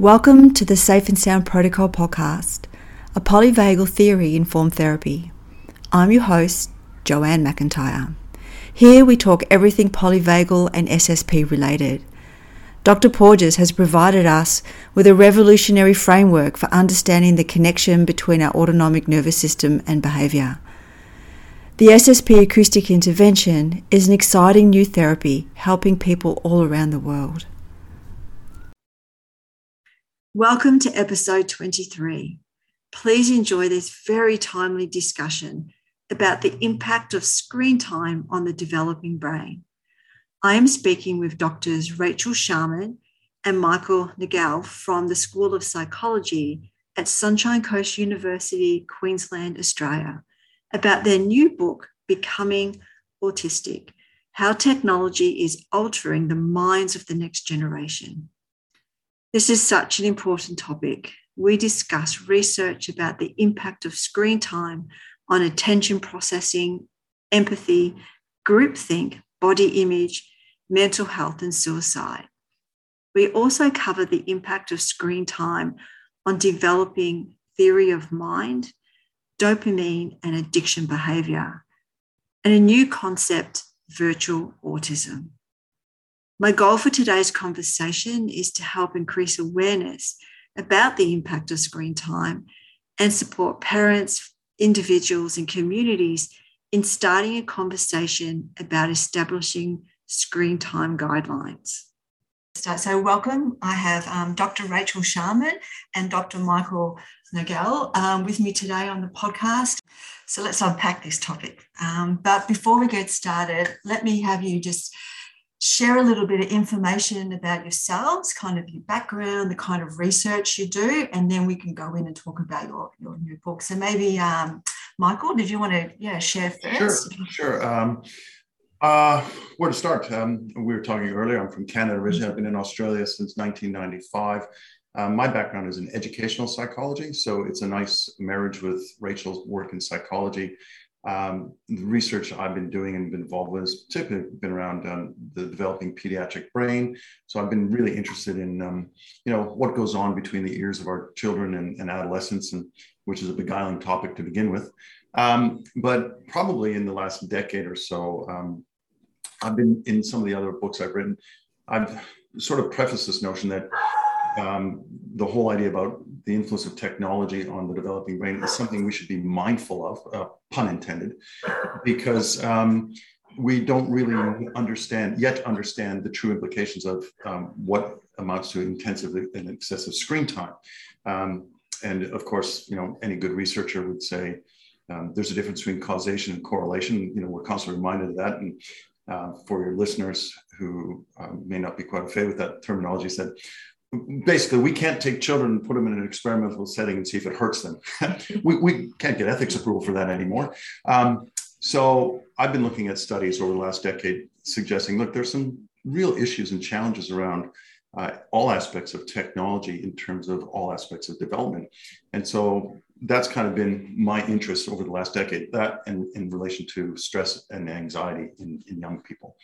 Welcome to the Safe and Sound Protocol podcast, a polyvagal theory informed therapy. I'm your host, Joanne McIntyre. Here we talk everything polyvagal and SSP related. Dr. Porges has provided us with a revolutionary framework for understanding the connection between our autonomic nervous system and behavior. The SSP acoustic intervention is an exciting new therapy helping people all around the world. Welcome to episode 23. Please enjoy this very timely discussion about the impact of screen time on the developing brain. I am speaking with doctors Rachel Sharman and Michael Nagel from the School of Psychology at Sunshine Coast University, Queensland, Australia, about their new book, Becoming Autistic How Technology is Altering the Minds of the Next Generation. This is such an important topic. We discuss research about the impact of screen time on attention processing, empathy, groupthink, body image, mental health, and suicide. We also cover the impact of screen time on developing theory of mind, dopamine, and addiction behavior, and a new concept, virtual autism. My goal for today's conversation is to help increase awareness about the impact of screen time and support parents, individuals, and communities in starting a conversation about establishing screen time guidelines. So, welcome. I have um, Dr. Rachel Sharman and Dr. Michael Nagel um, with me today on the podcast. So, let's unpack this topic. Um, but before we get started, let me have you just share a little bit of information about yourselves, kind of your background, the kind of research you do, and then we can go in and talk about your, your new book. So maybe, um, Michael, did you want to yeah share first? Sure, sure. Um, uh, where to start? Um, we were talking earlier. I'm from Canada originally. I've been in Australia since 1995. Um, my background is in educational psychology, so it's a nice marriage with Rachel's work in psychology. Um, the research I've been doing and been involved with has particularly been around um, the developing pediatric brain. So I've been really interested in, um, you know, what goes on between the ears of our children and, and adolescents, and which is a beguiling topic to begin with. Um, but probably in the last decade or so, um, I've been in some of the other books I've written. I've sort of prefaced this notion that um, the whole idea about the influence of technology on the developing brain is something we should be mindful of, uh, pun intended, because um, we don't really understand yet understand the true implications of um, what amounts to intensive and excessive screen time. Um, and of course, you know, any good researcher would say um, there's a difference between causation and correlation. You know, we're constantly reminded of that. And uh, for your listeners who um, may not be quite familiar with that terminology, said basically we can't take children and put them in an experimental setting and see if it hurts them. We, we can't get ethics approval for that anymore. Um, so i've been looking at studies over the last decade suggesting look there's some real issues and challenges around uh, all aspects of technology in terms of all aspects of development. And so that's kind of been my interest over the last decade that and in relation to stress and anxiety in, in young people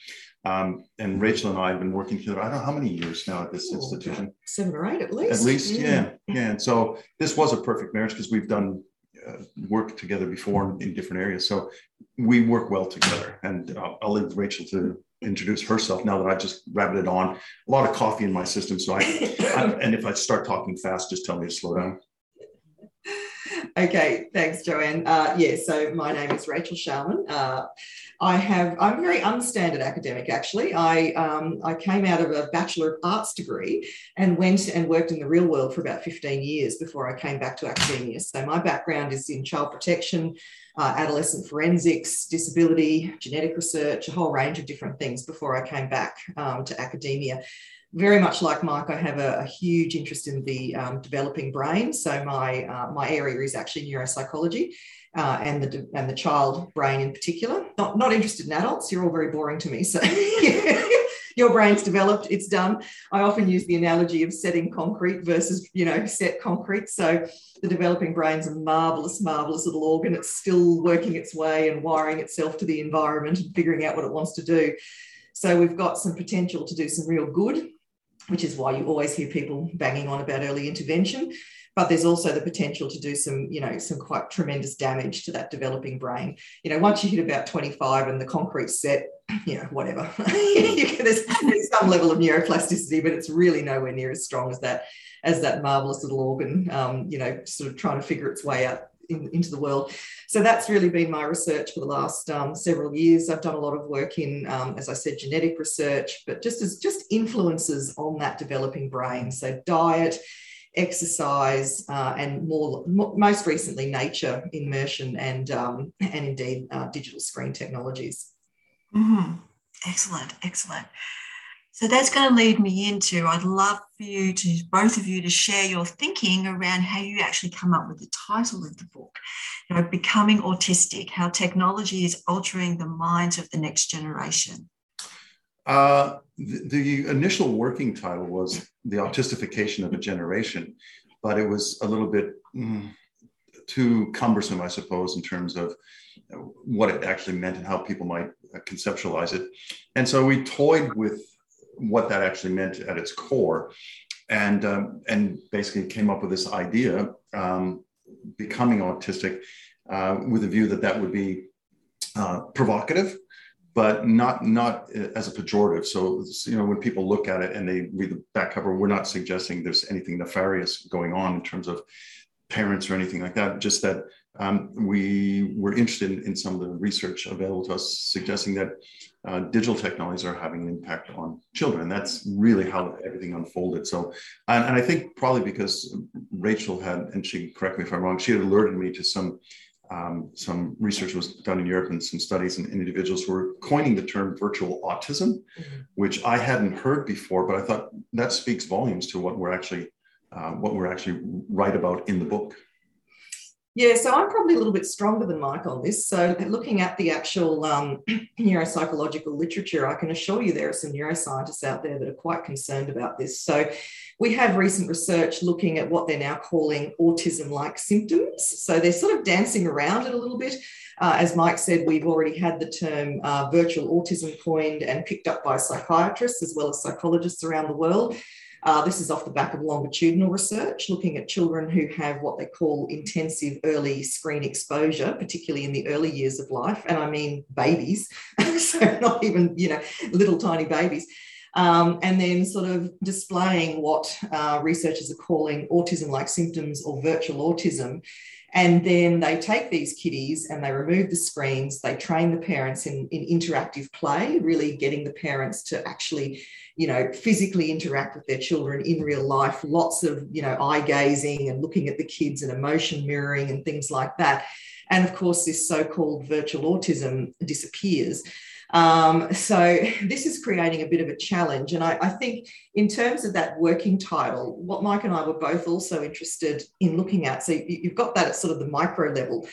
um, and Rachel and I have been working together. I don't know how many years now at this oh, institution. Seven or eight, at least. At least, yeah, yeah. yeah. And so this was a perfect marriage because we've done uh, work together before in, different areas. So we work well together. And uh, I'll leave Rachel to introduce herself now that I just rabbited on. A lot of coffee in my system, so I, I and if I start talking fast, just tell me to slow down. Okay, thanks, Joanne. Uh, yeah, so my name is Rachel Sharman. Uh, I have, I'm a very unstandard academic actually. I, um, I came out of a Bachelor of Arts degree and went and worked in the real world for about 15 years before I came back to academia. So my background is in child protection, uh, adolescent forensics, disability, genetic research, a whole range of different things before I came back um, to academia very much like Mike, I have a, a huge interest in the um, developing brain. So my uh, my area is actually neuropsychology, uh, and the and the child brain in particular. Not not interested in adults. You're all very boring to me. So your brain's developed, it's done. I often use the analogy of setting concrete versus you know set concrete. So the developing brain's a marvelous, marvelous little organ. It's still working its way and wiring itself to the environment and figuring out what it wants to do. So we've got some potential to do some real good which is why you always hear people banging on about early intervention but there's also the potential to do some, you know, some quite tremendous damage to that developing brain. You know, once you hit about 25 and the concrete's set, you know, whatever, there's, there's some level of neuroplasticity, but it's really nowhere near as strong as that, as that marvelous little organ, um, you know, sort of trying to figure its way out in, into the world. So that's really been my research for the last um, several years. I've done a lot of work in, um, as I said, genetic research, but just as just influences on that developing brain. So diet, exercise, uh, and more, most recently, nature immersion and, um, and indeed uh, digital screen technologies. Mm-hmm. Excellent, excellent. So that's going to lead me into I'd love for you to, both of you, to share your thinking around how you actually come up with the title of the book. You know, Becoming Autistic How Technology is Altering the Minds of the Next Generation. Uh, the, the, initial working title was The Autistification of a Generation, but it was a little bit mm, too cumbersome, I suppose, in terms of what it actually meant and how people might conceptualize it. And so we toyed with what that actually meant at its core and, um, and basically came up with this idea, um, becoming autistic, uh, with a view that that would be uh, provocative but not not as a pejorative. So you know when people look at it and they read the back cover, we're not suggesting there's anything nefarious going on in terms of parents or anything like that. Just that um, we were interested in, in, some of the research available to us, suggesting that uh, digital technologies are having an impact on children. That's really how everything unfolded. So, and, and I think probably because Rachel had, and she correct me if I'm wrong, she had alerted me to some um, some research was done in Europe and some studies and in individuals who were coining the term virtual autism, mm-hmm. which I hadn't heard before, but I thought that speaks volumes to what we're actually uh, what we're actually write about in the book. Yeah, so I'm probably a little bit stronger than Mike on this. So, looking at the actual um, neuropsychological literature, I can assure you there are some neuroscientists out there that are quite concerned about this. So, we have recent research looking at what they're now calling autism like symptoms. So, they're sort of dancing around it a little bit. Uh, as Mike said, we've already had the term uh, virtual autism coined and picked up by psychiatrists as well as psychologists around the world. Uh, this is off the back of longitudinal research looking at children who have what they call intensive early screen exposure, particularly in the early years of life. And I mean babies, so not even, you know, little tiny babies. Um, and then sort of displaying what uh, researchers are calling autism like symptoms or virtual autism. And then they take these kiddies and they remove the screens, they train the parents in, in interactive play, really getting the parents to actually you know, physically interact with their children in real life, lots of, you know, eye gazing and looking at the kids and emotion mirroring and things like that. And of course, this so called virtual autism disappears. Um, so this is creating a bit of a challenge. And I, I, think in terms of that working title, what Mike and I were both also interested in looking at, so you've got that at sort of the micro level,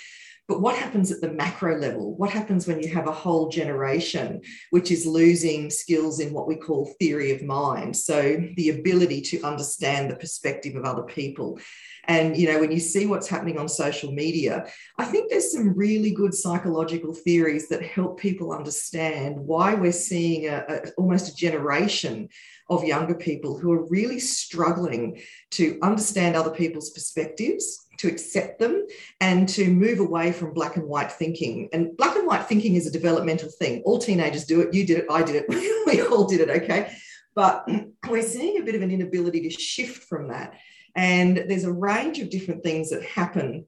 but what happens at the macro level? What happens when you have a whole generation which is losing skills in what we call theory of mind? So, the ability to understand the perspective of other people. And, you know, when you see what's happening on social media, I think there's some really good psychological theories that help people understand why we're seeing a, a, almost a generation of younger people who are really struggling to understand other people's perspectives to accept them and to move away from black and white thinking. And black and white thinking is a developmental thing. All teenagers do it. You did it. I did it. we all did it. Okay. But we're seeing a bit of an inability to shift from that. And there's a range of different things that happen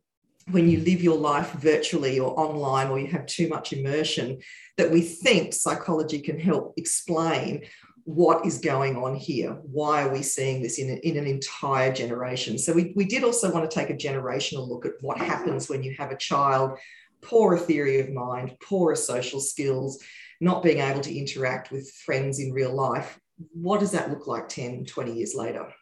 when you live your life virtually or online or you have too much immersion that we think psychology can help explain what is going on here? Why are we seeing this in, in an entire generation? So, we, we did also want to take a generational look at what happens when you have a child, poorer theory of mind, poorer social skills, not being able to interact with friends in real life. What does that look like 10, 20 years later?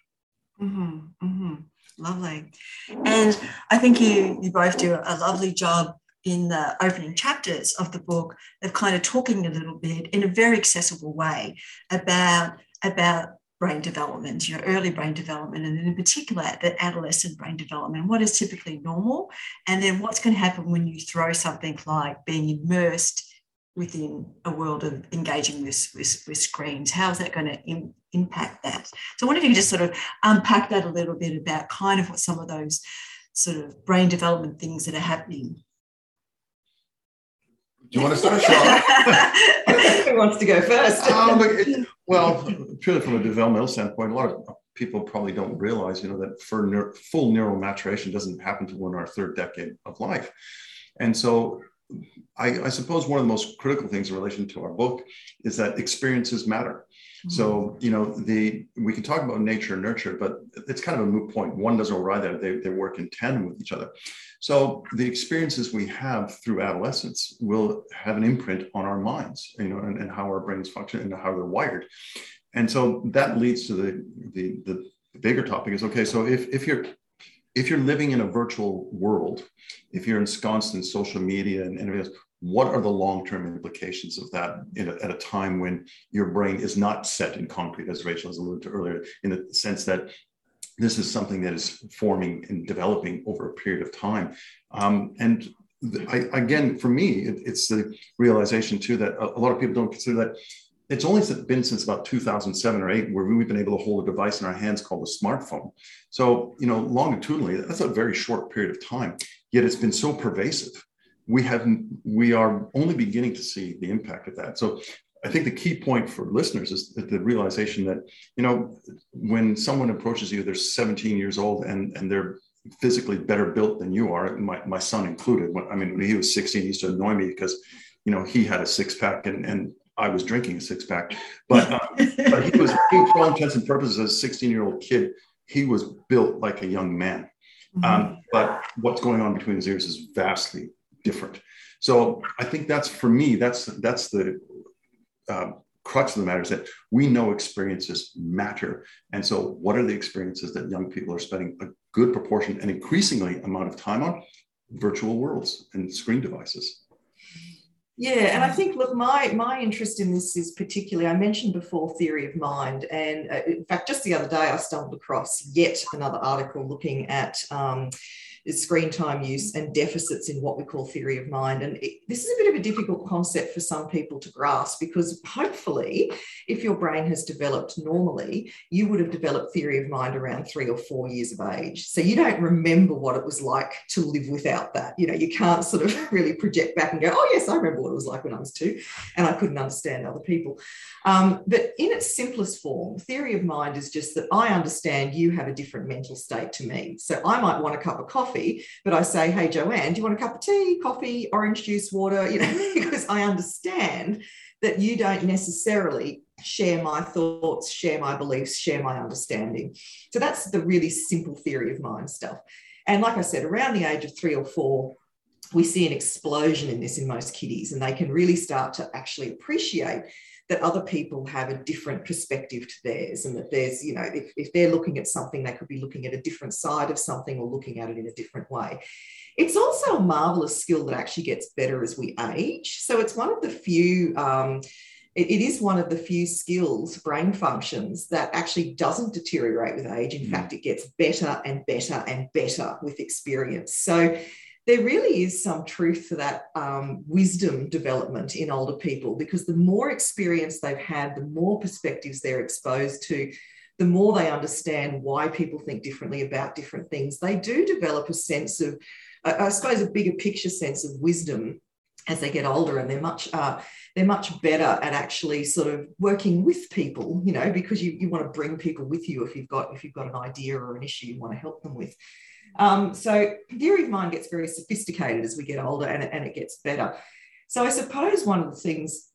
Mm-hmm, mm-hmm. Lovely. And I think you, you both do a lovely job in the opening chapters of the book of kind of talking a little bit in a very accessible way about about brain development, your early brain development, and in particular the adolescent brain development, what is typically normal, and then what's going to happen when you throw something like being immersed within a world of engaging with, with, with screens? How is that going to Im- impact that? So I wonder if you could just sort of unpack that a little bit about kind of what some of those sort of brain development things that are happening. Do you want to start, Sean? Who wants to go first? um, it, well, purely from a developmental standpoint, a lot of people probably don't realize, you know, that for neur- full neural maturation doesn't happen until in our third decade of life. And so I, I, suppose one of the most critical things in relation to our book is that experiences matter. Mm-hmm. So, you know, the we can talk about nature and nurture, but it's kind of a moot point. One doesn't override that. They, they work in tandem with each other. So the experiences we have through adolescence will have an imprint on our minds, you know, and, and how our brains function and how they're wired. And so that leads to the, the, the bigger topic is okay, so if, if you're if you're living in a virtual world, if you're ensconced in social media and, everything else, what are the long-term implications of that a, at a time when your brain is not set in concrete, as Rachel has alluded to earlier, in the sense that this is something that is forming and developing over a period of time. Um, and I, again, for me, it, it's the realization too that a, a, lot of people don't consider that it's only been since about 2007 or 8 where we've been able to hold a device in our hands called a smartphone. So, you know, longitudinally, that's a very short period of time, yet it's been so pervasive. We have we are only beginning to see the impact of that. So I think the key point for listeners is the realization that, you know, when someone approaches you, they're 17 years old and, and they're physically better built than you are, my, my son included. When, I mean, when he was 16, he used to annoy me because, you know, he had a six pack and, and I was drinking a six pack. But, uh, but he was, he, for all intents and purposes, as a 16 year old kid, he was built like a young man. Mm-hmm. Um, but what's going on between his ears is vastly different. So I think that's for me, that's that's the uh, crux of the matter is that we know experiences matter. And so, what are the experiences that young people are spending a good proportion and increasingly amount of time on? Virtual worlds and screen devices. Yeah, and I think look, my my interest in this is particularly I mentioned before theory of mind, and uh, in fact, just the other day I stumbled across yet another article looking at. Um, screen time use and deficits in what we call theory of mind. And it, this is a bit of a difficult concept for some people to grasp because hopefully, if your brain has developed normally, you would have developed theory of mind around three or four years of age. So you don't remember what it was like to live without that. You know, you can't sort of really project back and go, oh, yes, I remember what it was like when I was two and I couldn't understand other people. Um, but in its simplest form, theory of mind is just that I understand you have a different mental state to me. So I might want a cup of coffee coffee, but I say, hey, Joanne, do you want a cup of tea, coffee, orange juice, water? You know, because I understand that you don't necessarily share my thoughts, share my beliefs, share my understanding. So that's the really simple theory of mind stuff. And like I said, around the age of three or four, we see an explosion in this in most kiddies, and they can really start to actually appreciate that other people have a different perspective to theirs and that there's you know if, if they're looking at something they could be looking at a different side of something or looking at it in a different way. It's also a marvelous skill that actually gets better as we age. So it's one of the few um, it, it is one of the few skills brain functions that actually doesn't deteriorate with age. In mm. fact it gets better and better and better with experience. So there really is some truth to that um, wisdom development in older people because the more experience they've had, the more perspectives they're exposed to, the more they understand why people think differently about different things. They do develop a sense of, I suppose, a bigger picture sense of wisdom as they get older, and they're much uh, they're much better at actually sort of working with people, you know, because you, you want to bring people with you if you've got if you've got an idea or an issue you want to help them with. Um, so theory of mind gets very sophisticated as we get older and, and it gets better. So I suppose one of the things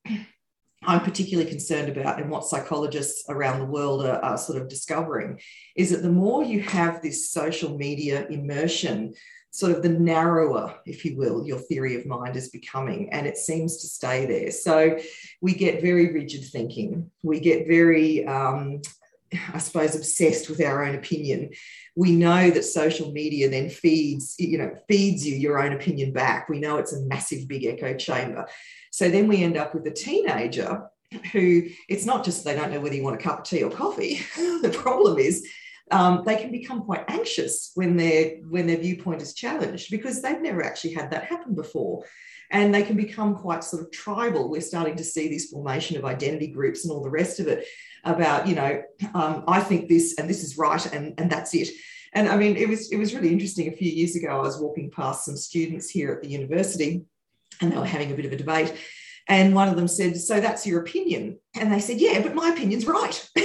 I'm particularly concerned about and what psychologists around the world are, are, sort of discovering is that the more you have this social media immersion, sort of the narrower, if you will, your theory of mind is becoming, and it seems to stay there. So we get very rigid thinking, we get very um, I suppose, obsessed with our own opinion. We know that social media then feeds, you know, feeds you your own opinion back. We know it's a massive, big echo chamber. So then we end up with a teenager who it's not just they don't know whether you want a cup of tea or coffee. the problem is um, they can become quite anxious when their when their viewpoint is challenged because they've never actually had that happen before and they can become quite sort of tribal we're starting to see this formation of identity groups and all the rest of it about you know um, i think this and this is right and and that's it and i mean it was it was really interesting a few years ago i was walking past some students here at the university and they were having a bit of a debate and one of them said so that's your opinion and they said yeah but my opinion's right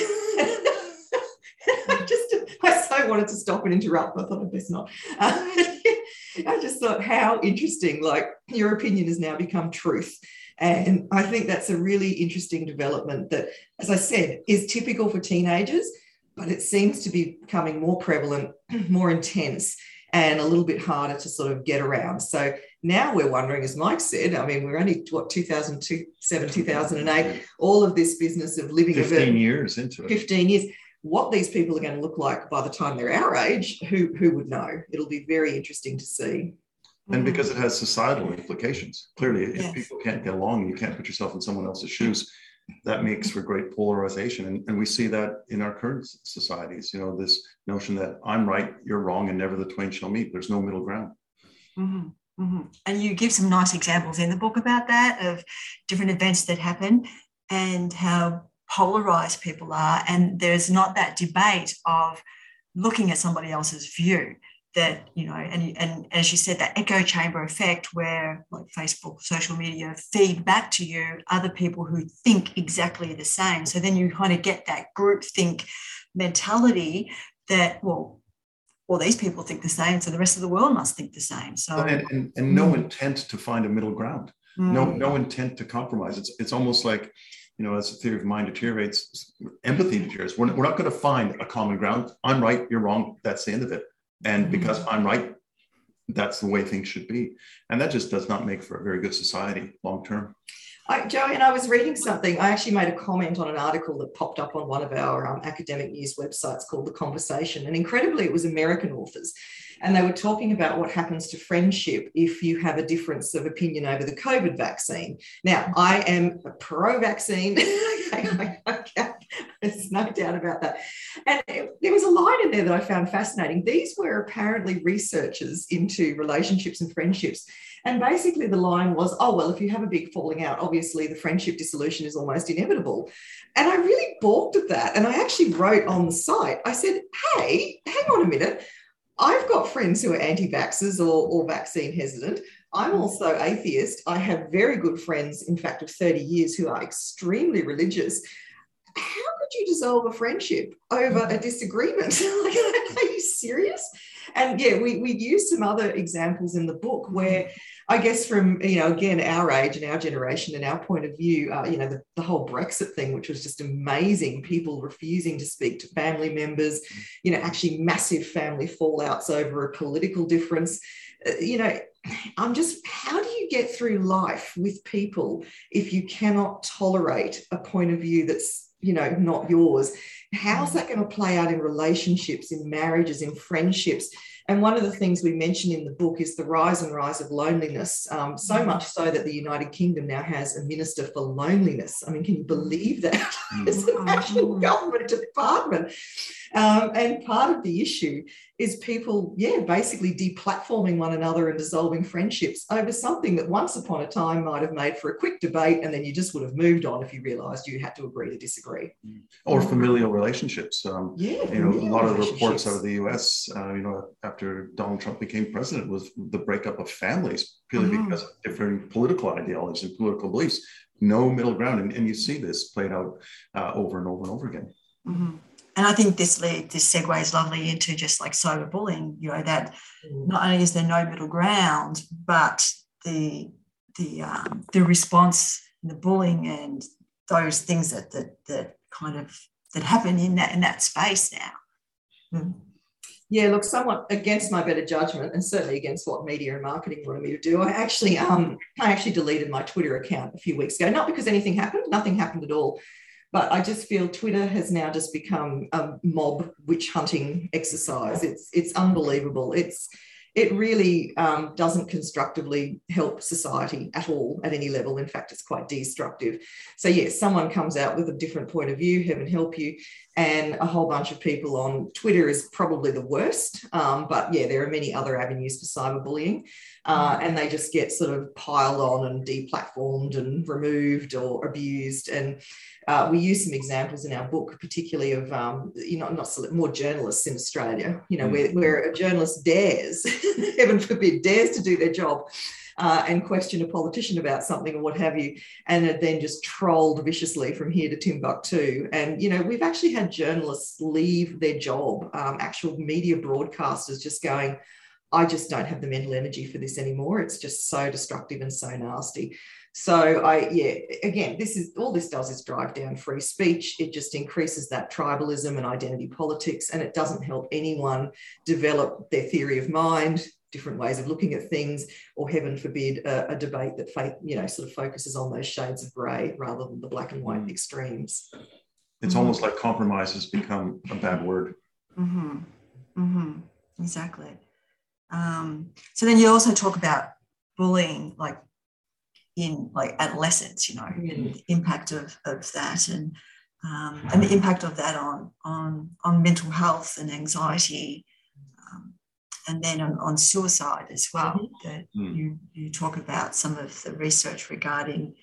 I just I so wanted to stop and interrupt. I thought I'd best not. I just thought how interesting. Like your opinion has now become truth. And I think that's a really interesting development that, as I said, is typical for teenagers, but it seems to be becoming more prevalent, more intense, and a little bit harder to sort of get around. So now we're wondering, as Mike said, I mean, we're only what 2007, 2008, all of this business of living 15 years into it. 15 years what these people are going to look like by the time they're our age, who, who would know? It'll be very interesting to see. And because it has societal implications. Clearly, if Yes. people can't get along, you can't put yourself in someone else's shoes. That makes for great polarization. And, and we see that in our current societies, you know, this notion that I'm right, you're wrong, and never the twain shall meet. There's no middle ground. Mhm, mhm. And you give some nice examples in the book about that of different events that happen and how polarized people are. And there's not that debate of looking at somebody else's view that, you know, and, and as you said, that echo chamber effect where like Facebook, social media feed back to you other people who think exactly the same. So then you kind of get that group think mentality that, well, well, these people think the same, so the rest of the world must think the same. So And, and, and no Mm. intent to find a middle ground. no Mm. no intent to compromise it's it's almost like you know as the theory of mind deteriorates empathy deteriorates we're, we're not going to find a common ground i'm right you're wrong that's the end of it and because i'm right that's the way things should be and that just does not make for a very good society long term I, Joey, and I was reading something. I actually made a comment on an article that popped up on one of our um, academic news websites called The Conversation. And incredibly, it was American authors. And they were talking about what happens to friendship if you have a difference of opinion over the COVID vaccine. Now, I am a pro vaccine. There's no doubt about that. And there was a line in there that I found fascinating. These were apparently researchers into relationships and friendships. And basically, the line was, oh, well, if you have a big falling out, obviously the friendship dissolution is almost inevitable. And I really balked at that. And I actually wrote on the site, I said, hey, hang on a minute. I've got friends who are anti vaxxers or, or vaccine hesitant. I'm also atheist. I have very good friends, in fact, of 30 years who are extremely religious. How could you dissolve a friendship over a disagreement? like, are you serious? And yeah, we, we use some other examples in the book where I guess from, you know, again, our age and our generation and our point of view, uh, you know, the, the whole Brexit thing, which was just amazing, people refusing to speak to family members, you know, actually massive family fallouts over a political difference. Uh, you know, I'm just, how do you get through life with people if you cannot tolerate a point of view that's, you know, not yours? How's that going to play out in relationships, in marriages, in friendships? And one of the things we mention in the book is the rise and rise of loneliness, um, so much so that the United Kingdom now has a minister for loneliness. I mean, can you believe that? it's a national government department. Um, and part of the issue is people, yeah, basically deplatforming one another and dissolving friendships over something that once upon a time might have made for a quick debate, and then you just would have moved on if you realised you had to agree to disagree. or familial relationships um, Yeah, you know a lot of the reports out of the us uh, you know after donald trump became president was the breakup of families purely Mhm. because of different political ideologies and political beliefs no middle ground and, and you see this played out uh, over and over and over again Mhm. And I think this lead, this segues lovely into just like cyberbullying. You know that Mm. not only is there no middle ground, but the the um, the response, the bullying, and those things that that that kind of that happen in that in that space now. Mm. Yeah, look, somewhat against my better judgment, and certainly against what media and marketing wanted me to do. I actually, um, I actually deleted my Twitter account a few weeks ago. Not because anything happened, nothing happened at all, but I just feel Twitter has now just become a mob witch hunting exercise. It's it's unbelievable. It's it really um, doesn't constructively help society at all at any level. In fact, it's quite destructive. So, yes, someone comes out with a different point of view, heaven help you, and a whole bunch of people on Twitter is probably the worst. Um, but yeah, there are many other avenues for cyberbullying, uh, and they just get sort of piled on and deplatformed and removed or abused. And uh, we use some examples in our book, particularly of um, you know not more journalists in Australia. You know, mm. where, where a journalist dares, heaven forbid, dares to do their job. Uh, and question a politician about something or what have you, and it then just trolled viciously from here to Timbuktu. And you know, we've actually had journalists leave their job, um, actual media broadcasters, just going, "I just don't have the mental energy for this anymore. It's just so destructive and so nasty." So I, yeah, again, this is all this does is drive down free speech. It just increases that tribalism and identity politics, and it doesn't help anyone develop their theory of mind, different ways of looking at things, or heaven forbid, a, a debate that faith, you know, sort of focuses on those shades of grey rather than the black and white mm. extremes. It's mm-hmm. almost like compromise has become a bad word. Mm-hmm. Mm-hmm. Exactly. Um, so then you also talk about bullying, like in like adolescence, you know, mm. and the impact of, of that and um, and the impact of that on on on mental health and anxiety, and then on, on suicide as well. Mm-hmm. That mm. you you talk about some of the research regarding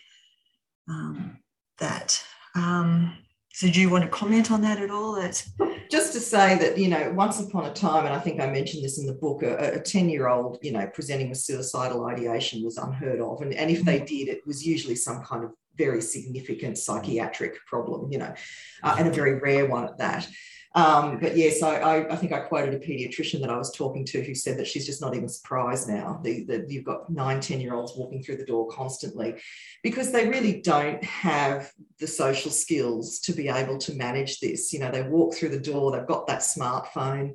um, that. Um, so do you want to comment on that at all? That just to say that you know once upon a time and i think i mentioned this in the book a 10 year old you know presenting with suicidal ideation was unheard of and, and if they did it was usually some kind of very significant psychiatric problem you know uh, and a very rare one at that um, but yes, I, I, I, think I quoted a pediatrician that I was talking to who said that she's just not even surprised now that you've got nine, 10 year olds walking through the door constantly because they really don't have the social skills to be able to manage this. You know, they walk through the door, they've got that smartphone.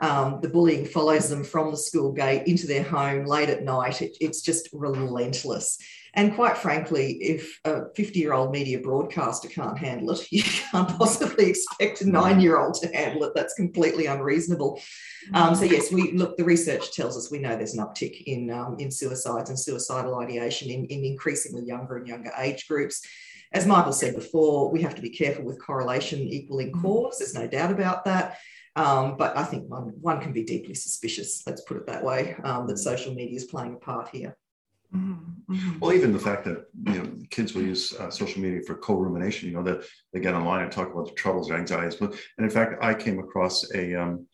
Um, the bullying follows them from the school gate into their home late at night. It, it's just relentless. And quite frankly, if a 50 year old media broadcaster can't handle it, you can't possibly expect a nine year old to handle it. That's completely unreasonable. Um, so, yes, we look, the research tells us we know there's an uptick in, um, in suicides and suicidal ideation in, in increasingly younger and younger age groups. As Michael said before, we have to be careful with correlation equaling mm-hmm. cause. There's no doubt about that. Um, but I think one, one can be deeply suspicious, let's put it that way, um, that social media is playing a part here. Mm-hmm. mm-hmm. Well, even the fact that you know kids will use uh, social media for co-rumination, you know, that they get online and talk about the troubles or anxieties. But and in fact, I came across a um,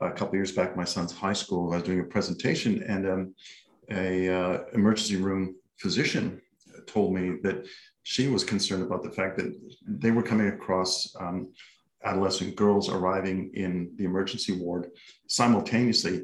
a couple years back, my son's high school. I was doing a presentation, and um, a uh, emergency room physician told me that she was concerned about the fact that they were coming across um, adolescent girls arriving in the emergency ward simultaneously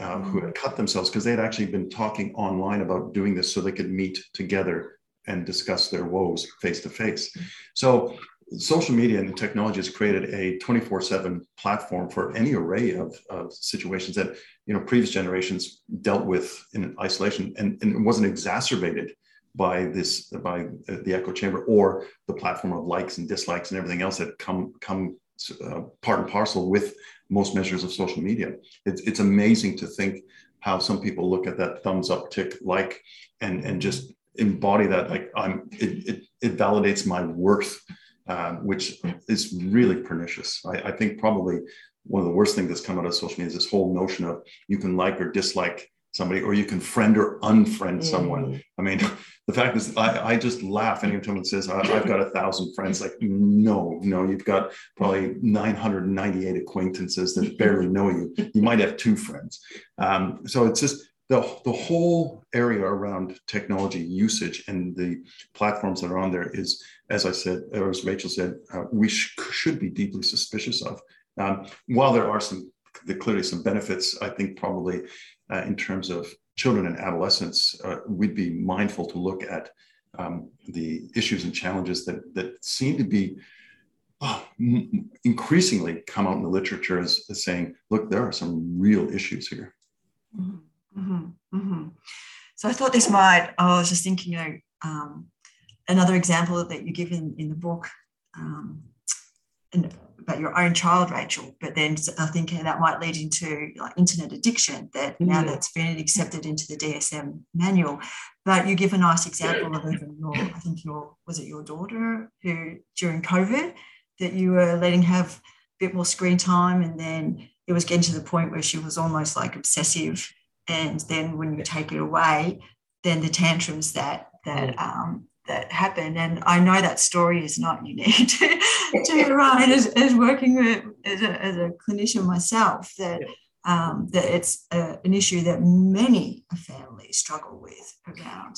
uh, who had cut themselves because they had actually been talking online about doing this so they could meet together and discuss their woes face to face. So social media and technology has created a 24-7 platform for any array of, of, situations that you know previous generations dealt with in isolation and, and it wasn't exacerbated by this by the echo chamber or the platform of likes and dislikes and everything else that come come uh, part and parcel with most measures of social media. It's, it's amazing to think how some people look at that thumbs up tick like and and just embody that like I'm it it, it validates my worth, uh, which is really pernicious. I, I think probably one of the worst things that's come out of social media is this whole notion of you can like or dislike somebody or you can friend or unfriend mm. someone. I mean, the fact is, I, I just laugh anytime someone says, I've got a thousand friends. Like, no, no, you've got probably 998 acquaintances that barely know you. You might have two friends. Um, so it's just the, the whole area around technology usage and the platforms that are on there is, as I said, or as Rachel said, uh, we sh- should be deeply suspicious of. Um, while there are some, there clearly some benefits, I think probably uh, in terms of children and adolescents, uh, we'd be mindful to look at um, the issues and challenges that, that seem to be oh, m- increasingly come out in the literature as, as, saying, look, there are some real issues here. Mm-hmm. Mm-hmm. mm-hmm. So I thought this might, I was just thinking, you know, um, another example that you give in, in the book, um, and about your own child, Rachel, but then I think that might lead into like internet addiction that mm-hmm. now that's been accepted into the DSM manual. But you give a nice example of even your, I think your, was it your daughter who during COVID that you were letting have a bit more screen time and then it was getting to the point where she was almost like obsessive. And then when you take it away, then the tantrums that that um, that happened. And I know that story is not unique to, to Ryan as, as working with, as, a, as a clinician myself, that, um, that it's a, an issue that many families struggle with around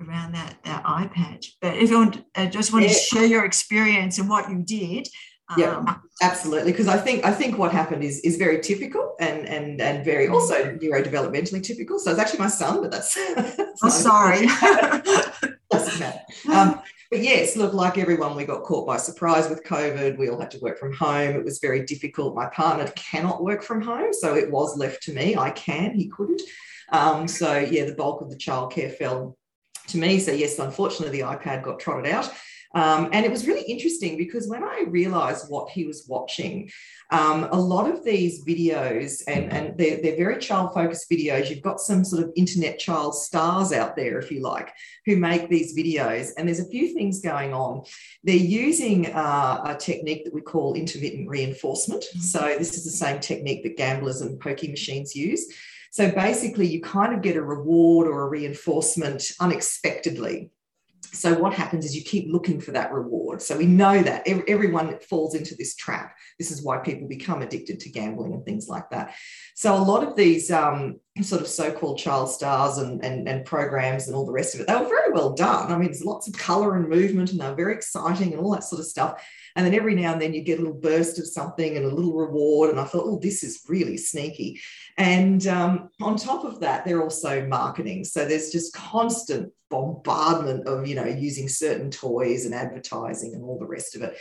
around that, that iPad. But if you want, I just want yeah. to share your experience and what you did. Yeah, um, absolutely. Because I think I think what happened is is very typical and and and very also neurodevelopmentally typical. So it's actually my son, but that's. that's oh, sorry. doesn't matter. Um, but yes, look, like everyone, we got caught by surprise with COVID. We all had to work from home. It was very difficult. My partner cannot work from home, so it was left to me. I can, he couldn't. Um, so yeah, the bulk of the childcare fell to me. So yes, unfortunately, the iPad got trotted out. Um, and it was really interesting because when I realized what he was watching, um, a lot of these videos, and, and they're, they're very child focused videos, you've got some sort of internet child stars out there, if you like, who make these videos. And there's a few things going on. They're using uh, a technique that we call intermittent reinforcement. So, this is the same technique that gamblers and pokie machines use. So basically, you kind of get a reward or a reinforcement unexpectedly so what happens is you keep looking for that reward. So we know that everyone falls into this trap. This is why people become addicted to gambling and things like that so a lot of these um, sort of so-called child stars and, and, and, programs and all the rest of it they were very well done i mean there's lots of color and movement and they're very exciting and all that sort of stuff and then every now and then you get a little burst of something and a little reward and i thought oh this is really sneaky and um, on top of that, they're also marketing. So there's just constant bombardment of, you know, using certain toys and advertising and all the rest of it.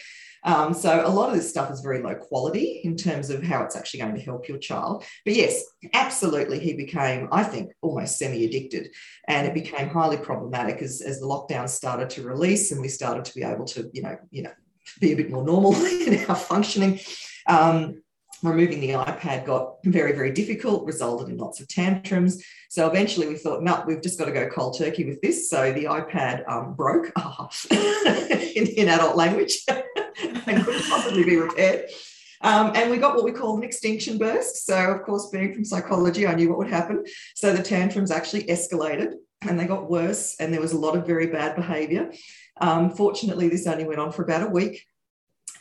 Um, so a lot of this stuff is very low quality in terms of how it's actually going to help your child. But yes, absolutely, he became, I think, almost semi-addicted, and it became highly problematic as, as the lockdown started to release and we started to be able to, you know, you know, be a bit more normal in our functioning. Um, removing the iPad got very, very difficult, resulted in lots of tantrums. So eventually we thought, no, we've just got to go cold turkey with this. So the iPad um, broke in, in, adult language and couldn't possibly be repaired. Um, and we got what we call an extinction burst. So, of course, being from psychology, I knew what would happen. So the tantrums actually escalated and they got worse, and there was a lot of very bad behavior. Um, fortunately, this only went on for about a week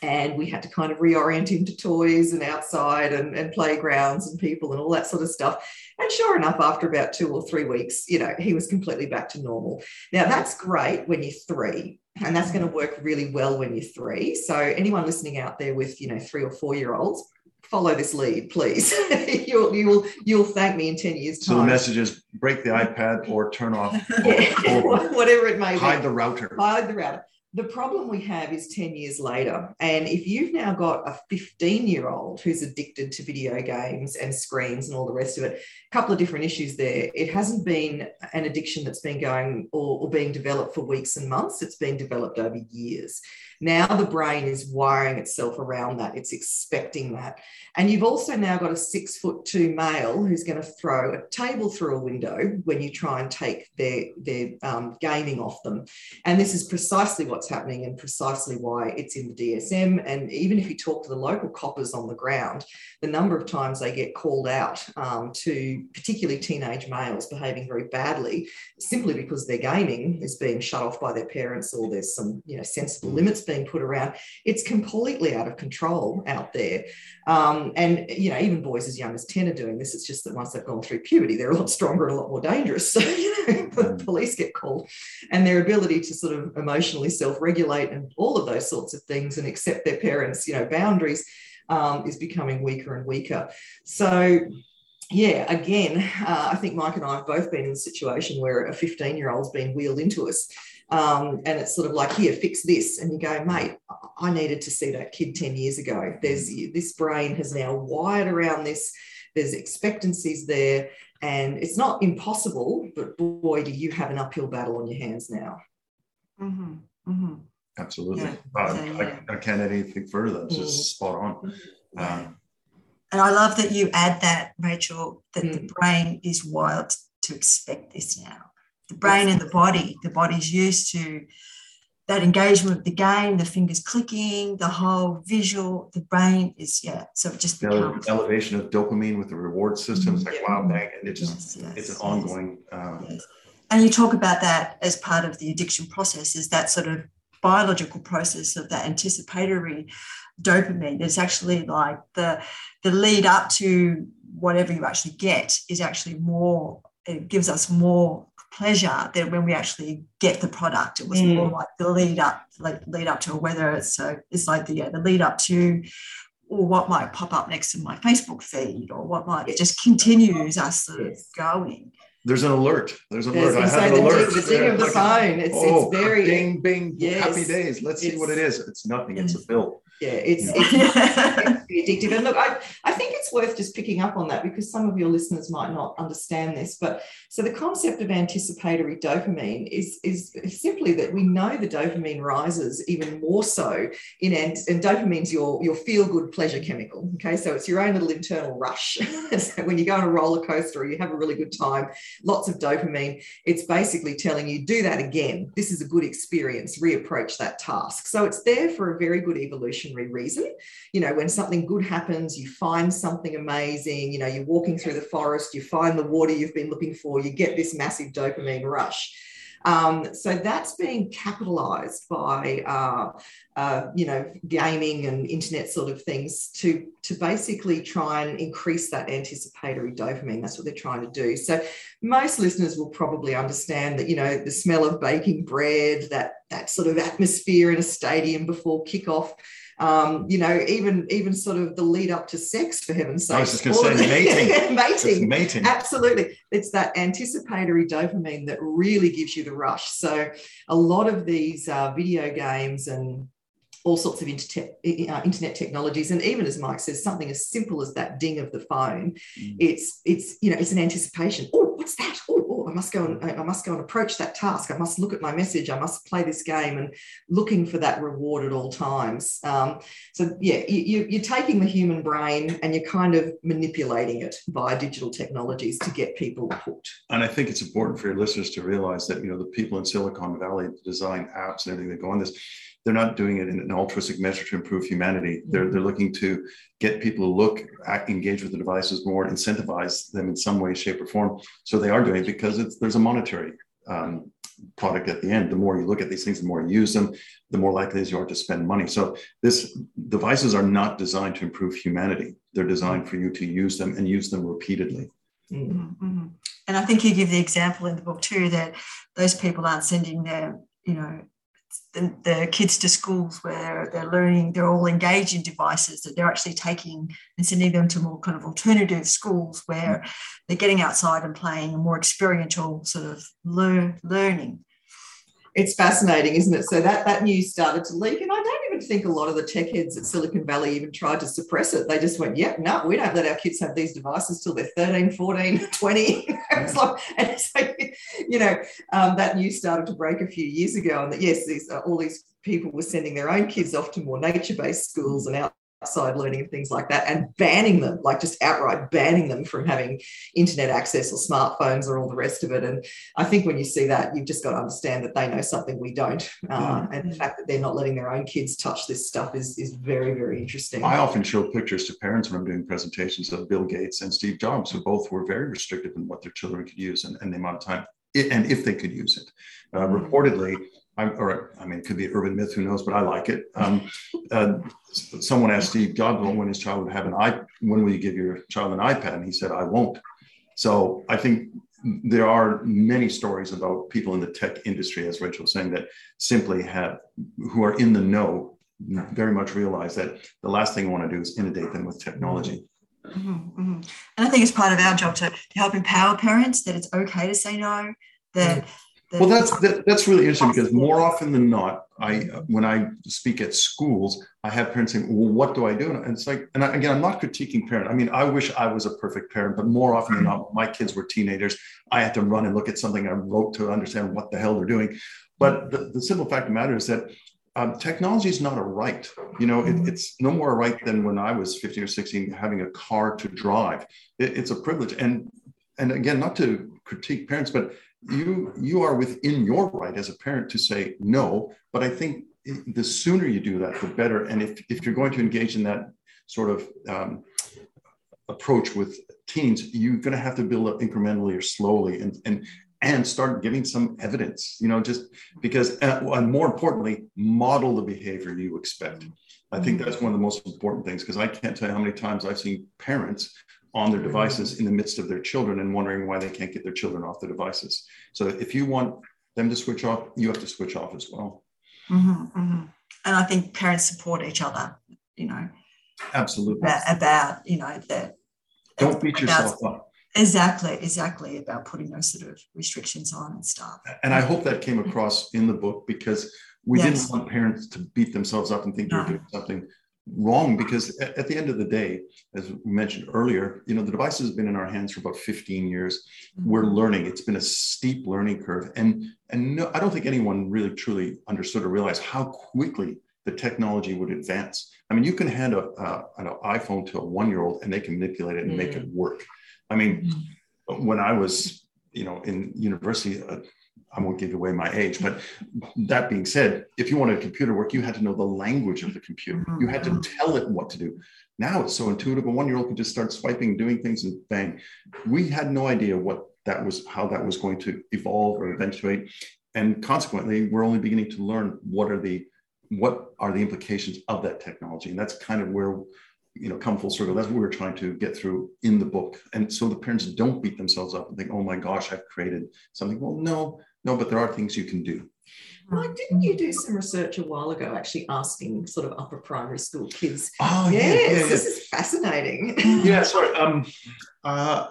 and we had to kind of reorient him to toys and outside and, and, playgrounds and people and all that sort of stuff. And sure enough, after about two or three weeks, you know, he was completely back to normal. Now, that's great when you're three, and that's going to work really well when you're three. So, anyone listening out there with, you know, three or four year olds, follow this lead, please. you'll you'll you'll thank me in 10 years' time. So the message is break the iPad or turn off yeah, whatever it may be. Hide the router. Hide the router the problem we have is 10 years later. And if you've now got a 15 year old who's addicted to video games and screens and all the rest of it, a couple of different issues there. It hasn't been an addiction that's been going or, or being developed for weeks and months, it's been developed over years. Now the brain is wiring itself around that, it's expecting that. And you've also now got a six foot two male who's going to throw a table through a window when you try and take their, their um, gaming off them. And this is precisely what's happening and precisely why it's in the DSM. And even if you talk to the local coppers on the ground, the number of times they get called out um, to particularly teenage males behaving very badly simply because their gaming is being shut off by their parents or there's some you know sensible limits being put around. It's completely out of control out there. Um, and, you know, even boys as young as 10 are doing this. It's just that once they've gone through puberty, they're a lot stronger and a lot more dangerous. So, you know, the mm. police get called. And their ability to sort of emotionally self regulate and all of those sorts of things and accept their parents' you know, boundaries um, is becoming weaker and weaker. So, yeah, again, uh, I think Mike and I have both been in a situation where a 15 year old's been wheeled into us um, and it's sort of like, here, fix this. And you go, mate, I needed to see that kid 10 years ago. There's this brain has now wired around this. There's expectancies there. And it's not impossible, but boy, do you have an uphill battle on your hands now. Mm-hmm. Mm-hmm. absolutely. Yeah. Uh, so, yeah. I, I, can't add anything further. It's just mm. spot on. Um, and I love that you add that, Rachel, that mm. the brain is wired to expect this now. The brain and the body, the body's used to that engagement with the game, the fingers clicking, the whole visual, the brain is, yeah. So it just becomes elevation of dopamine with the reward system. It's like, wow, bang. And it just, yes, yes, it's an yes. ongoing. Um, and you talk about that as part of the addiction process, is that sort of biological process of that anticipatory dopamine. It's actually like the the lead up to whatever you actually get is actually more. It gives us more pleasure than when we actually get the product. It was mm. more like the lead up, like lead up to whether it's so it's like the yeah, the lead up to or what might pop up next in my Facebook feed or what might it just continues us sort of going. There's an alert. There's an alert. I have an alert. The ding of the phone. It's, oh, it's very ding, bing, yes. happy days. Let's see what it is. It's nothing. It's a bill yeah, it's, it's, it's addictive. And look, I, I think it's worth just picking up on that because some of your listeners might not understand this. But so the concept of anticipatory dopamine is, is simply that we know the dopamine rises even more so in and, and dopamine's your, your feel-good pleasure chemical. Okay, so it's your own little internal rush. so when you go on a roller coaster or you have a really good time, lots of dopamine, it's basically telling you, do that again. This is a good experience, reapproach that task. So it's there for a very good evolution evolutionary reason. You know, when something good happens, you find something amazing, you know, you're walking through the forest, you find the water you've been looking for, you get this massive dopamine rush. Um, so that's being capitalized by, uh, uh, you know, gaming and internet sort of things to, to basically try and increase that anticipatory dopamine. That's what they're trying to do. So most listeners will probably understand that, you know, the smell of baking bread, that, that sort of atmosphere in a stadium before kickoff um, you know, even even sort of the lead up to sex, for heaven's sake. I was just going to say mating. mating. mating. Absolutely. It's that anticipatory dopamine that really gives you the rush. So a lot of these uh, video games and all sorts of inter- uh, internet technologies and even as mike says something as simple as that ding of the phone mm. it's it's you know it's an anticipation. Oh what's that? Oh, oh, i must go and i must go and approach that task. I must look at my message. I must play this game and looking for that reward at all times. Um, so yeah you, you're taking the human brain and you're kind of manipulating it via digital technologies to get people hooked. And i think it's important for your listeners to realize that you know the people in silicon valley design apps and everything that go on this they're not doing it in an altruistic measure to improve humanity. They're, they're looking to get people to look, act, engage with the devices more, incentivize them in some way, shape, or form. So they are doing it because it's, there's a monetary um, product at the end. The more you look at these things, the more you use them, the more likely you are to spend money. So this devices are not designed to improve humanity. They're designed for you to use them and use them repeatedly. Mm-hmm. mm-hmm. And I think you give the example in the book too that those people aren't sending their, you know, the, the, kids to schools where they're learning, they're all engaged in devices, that they're actually taking and sending them to more kind of alternative schools where they're getting outside and playing a more experiential sort of learn, learning it's fascinating, isn't it? So that that news started to leak, and I even think a lot of the tech heads at Silicon Valley even tried to suppress it. They just went, "Yep, no, we don't let our kids have these devices till they're 13, 14, 20." it's like, and so, you know, um, that news started to break a few years ago, and that yes, these uh, all these people were sending their own kids off to more nature-based schools and out outside learning and things like that and banning them like just outright banning them from having internet access or smartphones or all the rest of it and i think when you see that you've just got to understand that they know something we don't uh, mm. and the fact that they're not letting their own kids touch this stuff is is very very interesting i often show pictures to parents when i'm doing presentations of bill gates and steve jobs who both were very restrictive in what their children could use and, and the amount of time and if they could use it uh, mm. reportedly I, or I mean, it could be an urban myth, who knows? But I like it. Um, uh, someone asked Steve Jobs when his child would have an iPad. When will you give your child an iPad? And he said, "I won't." So I think there are many stories about people in the tech industry, as Rachel was saying, that simply have who are in the know very much realize that the last thing I want to do is inundate them with technology. Mm-hmm, mm-hmm. And I think it's part of our job to, to help empower parents that it's okay to say no, that mm-hmm well, that's that, that's really interesting because more often than not, I when I speak at schools, I have parents saying, "Well, what do I do?" And it's like, and I, again, I'm not critiquing parent. I mean, I wish I was a perfect parent, but more often than not, my kids were teenagers. I had to run and look at something I wrote to understand what the hell they're doing. But the, the simple fact of the matter is that um, technology is not a right. You know, it, it's no more a right than when I was 15 or 16 having a car to drive. It, it's a privilege. And and again, not to critique parents, but you you are within your right as a parent to say no. But I think the sooner you do that, the better. And if if you're going to engage in that sort of um, approach with teens, you're going to have to build up incrementally or slowly, and and and start giving some evidence. You know, just because, uh, and more importantly, model the behavior you expect. I think that's one of the most important things because I can't tell you how many times I've seen parents on their devices in the midst of their children and wondering why they can't get their children off the devices. So if you want them to switch off, you have to switch off as well. Mm-hmm, mm-hmm. And I think parents support each other, you know. Absolutely. About, about you know, that. Don't beat yourself up. Exactly, exactly about putting those sort of restrictions on and stuff. And I hope that came across in the book because we yes. didn't want parents to beat themselves up and think no. they're doing something wrong because at, the end of the day as we mentioned earlier you know the device has been in our hands for about 15 years mm-hmm. we're learning it's been a steep learning curve and and no, i don't think anyone really truly understood or realized how quickly the technology would advance i mean you can hand a, uh, an iphone to a one year old and they can manipulate it and mm-hmm. make it mm. work i mean mm-hmm. when i was you know in university uh, I won't give away my age, but that being said, if you wanted computer work, you had to know the language of the computer. Mm-hmm. You had to tell it what to do. Now it's so intuitive. A one-year-old can just start swiping, doing things, and bang. We had no idea what that was, how that was going to evolve or eventuate, and consequently, we're only beginning to learn what are the what are the implications of that technology, and that's kind of where you know come full circle that's what we are trying to get through in the book and so the parents don't beat themselves up and think oh my gosh i've created something well no no, but there are things you can do. Like, didn't you do some research a while ago actually asking sort of upper primary school kids? Oh, yes, yeah, yeah, yeah. this is fascinating. yeah, sorry. Um, uh,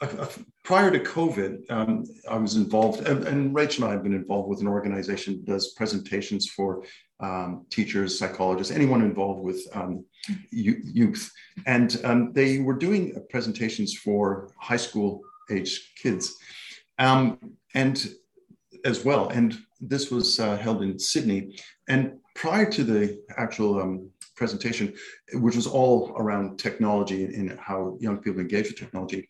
uh, prior to COVID, um, I was involved, and, and, Rachel and I have been involved with an organization that does presentations for um, teachers, psychologists, anyone involved with um, youth. And um, they were doing presentations for high school age kids. Um, and as well. And this was uh, held in Sydney. And prior to the actual um, presentation, which was all around technology and how young people engage with technology,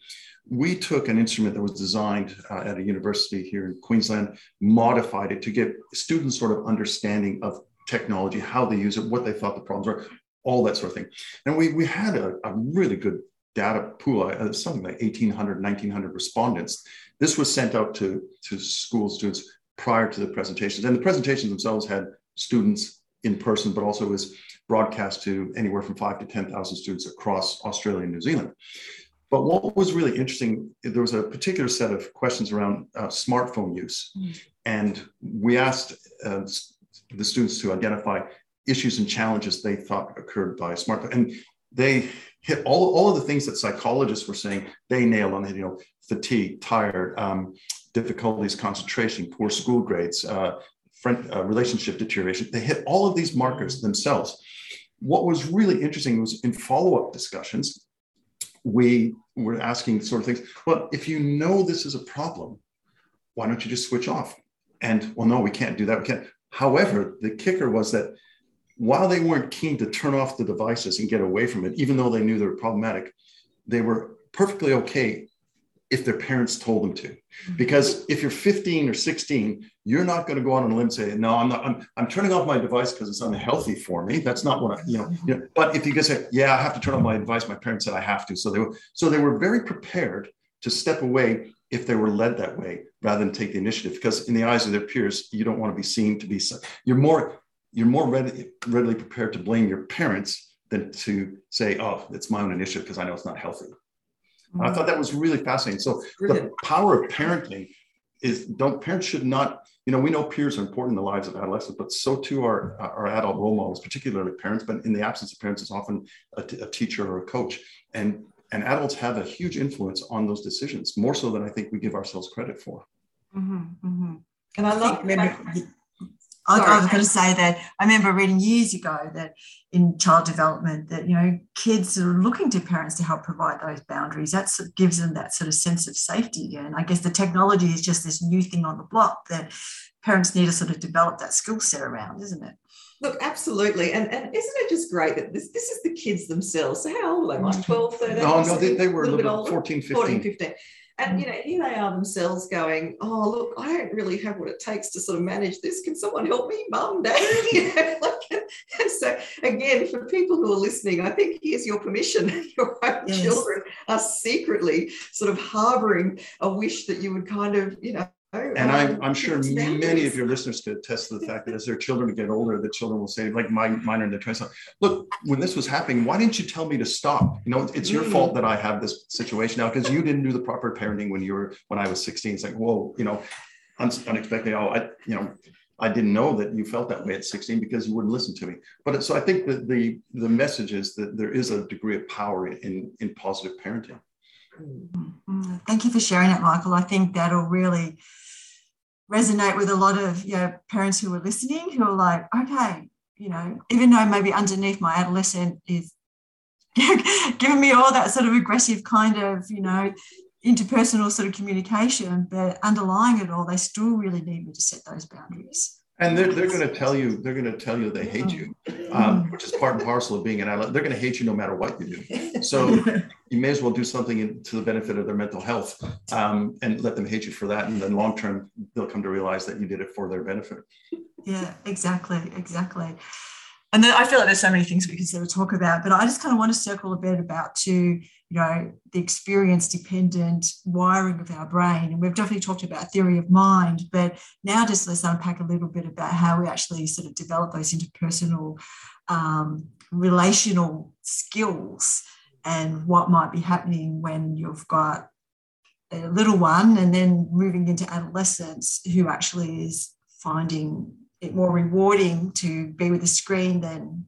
we took an instrument that was designed uh, at a university here in Queensland, modified it to get students sort of understanding of technology, how they use it, what they thought the problems were, all that sort of thing. And we, we had a, a really good data pool, uh, something like 1,800, 1,900 respondents this was sent out to, to school students prior to the presentations. And the presentations themselves had students in person, but also was broadcast to anywhere from five to 10,000 students across Australia and New Zealand. But what was really interesting, there was a particular set of questions around uh, smartphone use. Mm. And we asked uh, the students to identify issues and challenges they thought occurred by smartphone. And they hit all, all of the things that psychologists were saying, they nailed on you know, fatigue, tired, um, difficulties, concentration, poor school grades, uh, friend, uh, relationship deterioration. They hit all of these markers themselves. What was really interesting was in follow-up discussions, we were asking sort of things, well, if you know this is a problem, why don't you just switch off? And well, no, we can't do that. We can't. However, the kicker was that while they weren't keen to turn off the devices and get away from it, even though they knew they were problematic, they were perfectly okay if their parents told them to. Mm-hmm. Because if you're 15 or 16, you're not going to go out on a limb and say, no, I'm not, I'm, I'm turning off my device because it's unhealthy for me. That's not what I, you know, mm-hmm. you know, but if you just say, yeah, I have to turn off my device, my parents said I have to. So they were, so they were very prepared to step away if they were led that way rather than take the initiative because in the eyes of their peers, you don't want to be seen to be, you're more, you're more ready, readily prepared to blame your parents than to say, oh, it's my own initiative because I know it's not healthy. Mm-hmm. I thought that was really fascinating. So Brilliant. the power of parenting is don't parents should not, you know, we know peers are important in the lives of adolescents, but so too are our adult role models, particularly parents. But in the absence of parents, it's often a, t- a teacher or a coach. And and adults have a huge influence on those decisions, more so than I think we give ourselves credit for. Mm-hmm, mm-hmm. And I love maybe I, I, was going to say that I remember reading years ago that in child development that you know kids are looking to parents to help provide those boundaries. That sort of gives them that sort of sense of safety. And I guess the technology is just this new thing on the block that parents need to sort of develop that skill set around, isn't it? Look, absolutely. And, and isn't it just great that this, this is the kids themselves? So how old are they, Mike? Mm-hmm. 12, 13? No, no, they, they were a little, bit older, 14, 15. 14, 15. And mm. you know, here they are themselves going, "Oh, look, I don't really have what it takes to sort of manage this. Can someone help me, mum, dad?" You know, like, so again, for people who are listening, I think here's your permission. Your own yes. children are secretly sort of harboring a wish that you would kind of, you know, and I'm, I'm sure many of your listeners could attest to the fact that as their children get older, the children will say, like my, mine are in their 20s, look, when this was happening, why didn't you tell me to stop? You know, it's your mm. fault that I have this situation now because you didn't do the proper parenting when you were, when I was 16. It's like, whoa, you know, unexpectedly, oh, I, you know, I didn't know that you felt that way at 16 because you wouldn't listen to me. But so I think that the, the message is that there is a degree of power in, in positive parenting. Mm-hmm. Thank you for sharing that, Michael. I think that'll really resonate with a lot of you know, parents who are listening who are like, okay, you know, even though maybe underneath my adolescent is giving me all that sort of aggressive kind of, you know, interpersonal sort of communication, but underlying it all, they still really need me to set those boundaries and they're, they're going to tell you they're going to tell you they hate you um, which is part and parcel of being an adult they're going to hate you no matter what you do. So you may as well do something in, to the benefit of their mental health um, and let them hate you for that. And then long term they'll come to realize that you did it for their benefit. Yeah exactly exactly. And then I feel like there's so many things we can sort of talk about, but I just kind of want to circle a bit about to, you know, the experience dependent wiring of our brain. And we've definitely talked about theory of mind, but now just let's unpack a little bit about how we actually sort of develop those interpersonal um, relational skills and what might be happening when you've got a little one and then moving into adolescence who actually is finding it more rewarding to be with a screen than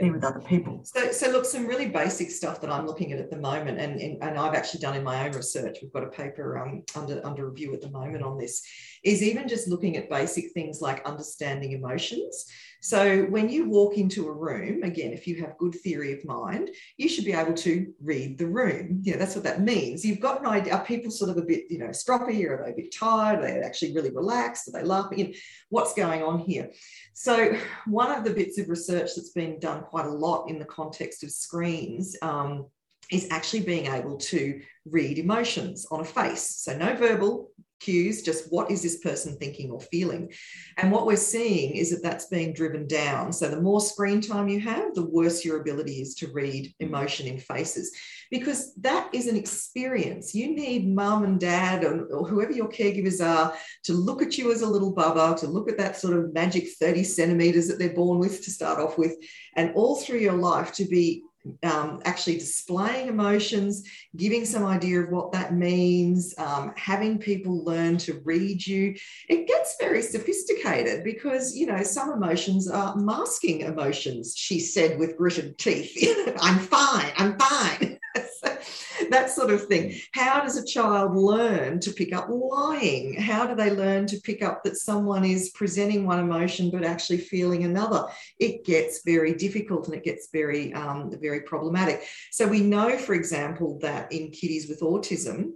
with other people. So, so look, some really basic stuff that I'm looking at at the moment, and, and, and I've actually done in my own research. We've got a paper um, under under review at the moment on this. Is even just looking at basic things like understanding emotions. So when you walk into a room, again, if you have good theory of mind, you should be able to read the room. Yeah, that's what that means. You've got an idea. Are people sort of a bit, you know, stroppy? Or are they a bit tired? Are they actually really relaxed? Are they laughing? You know, what's going on here? So one of the bits of research that's been done quite a lot in the context of screens um, is actually being able to read emotions on a face. So no verbal, cues, just what is this person thinking or feeling? And what we're seeing is that that's being driven down. So the more screen time you have, the worse your ability is to read emotion in faces, because that is an experience. You need mum and dad or, or whoever your caregivers are to look at you as a little bubba, to look at that sort of magic 30 centimeters that they're born with to start off with, and all through your life to be um, actually displaying emotions, giving some idea of what that means, um, having people learn to read you. It gets very sophisticated because, you know, some emotions are masking emotions, she said with gritted teeth. I'm fine, I'm fine. that sort of thing. How does a child learn to pick up lying? How do they learn to pick up that someone is presenting one emotion but actually feeling another? It gets very difficult and it gets very, um, very problematic. So we know, for example, that in kiddies with autism,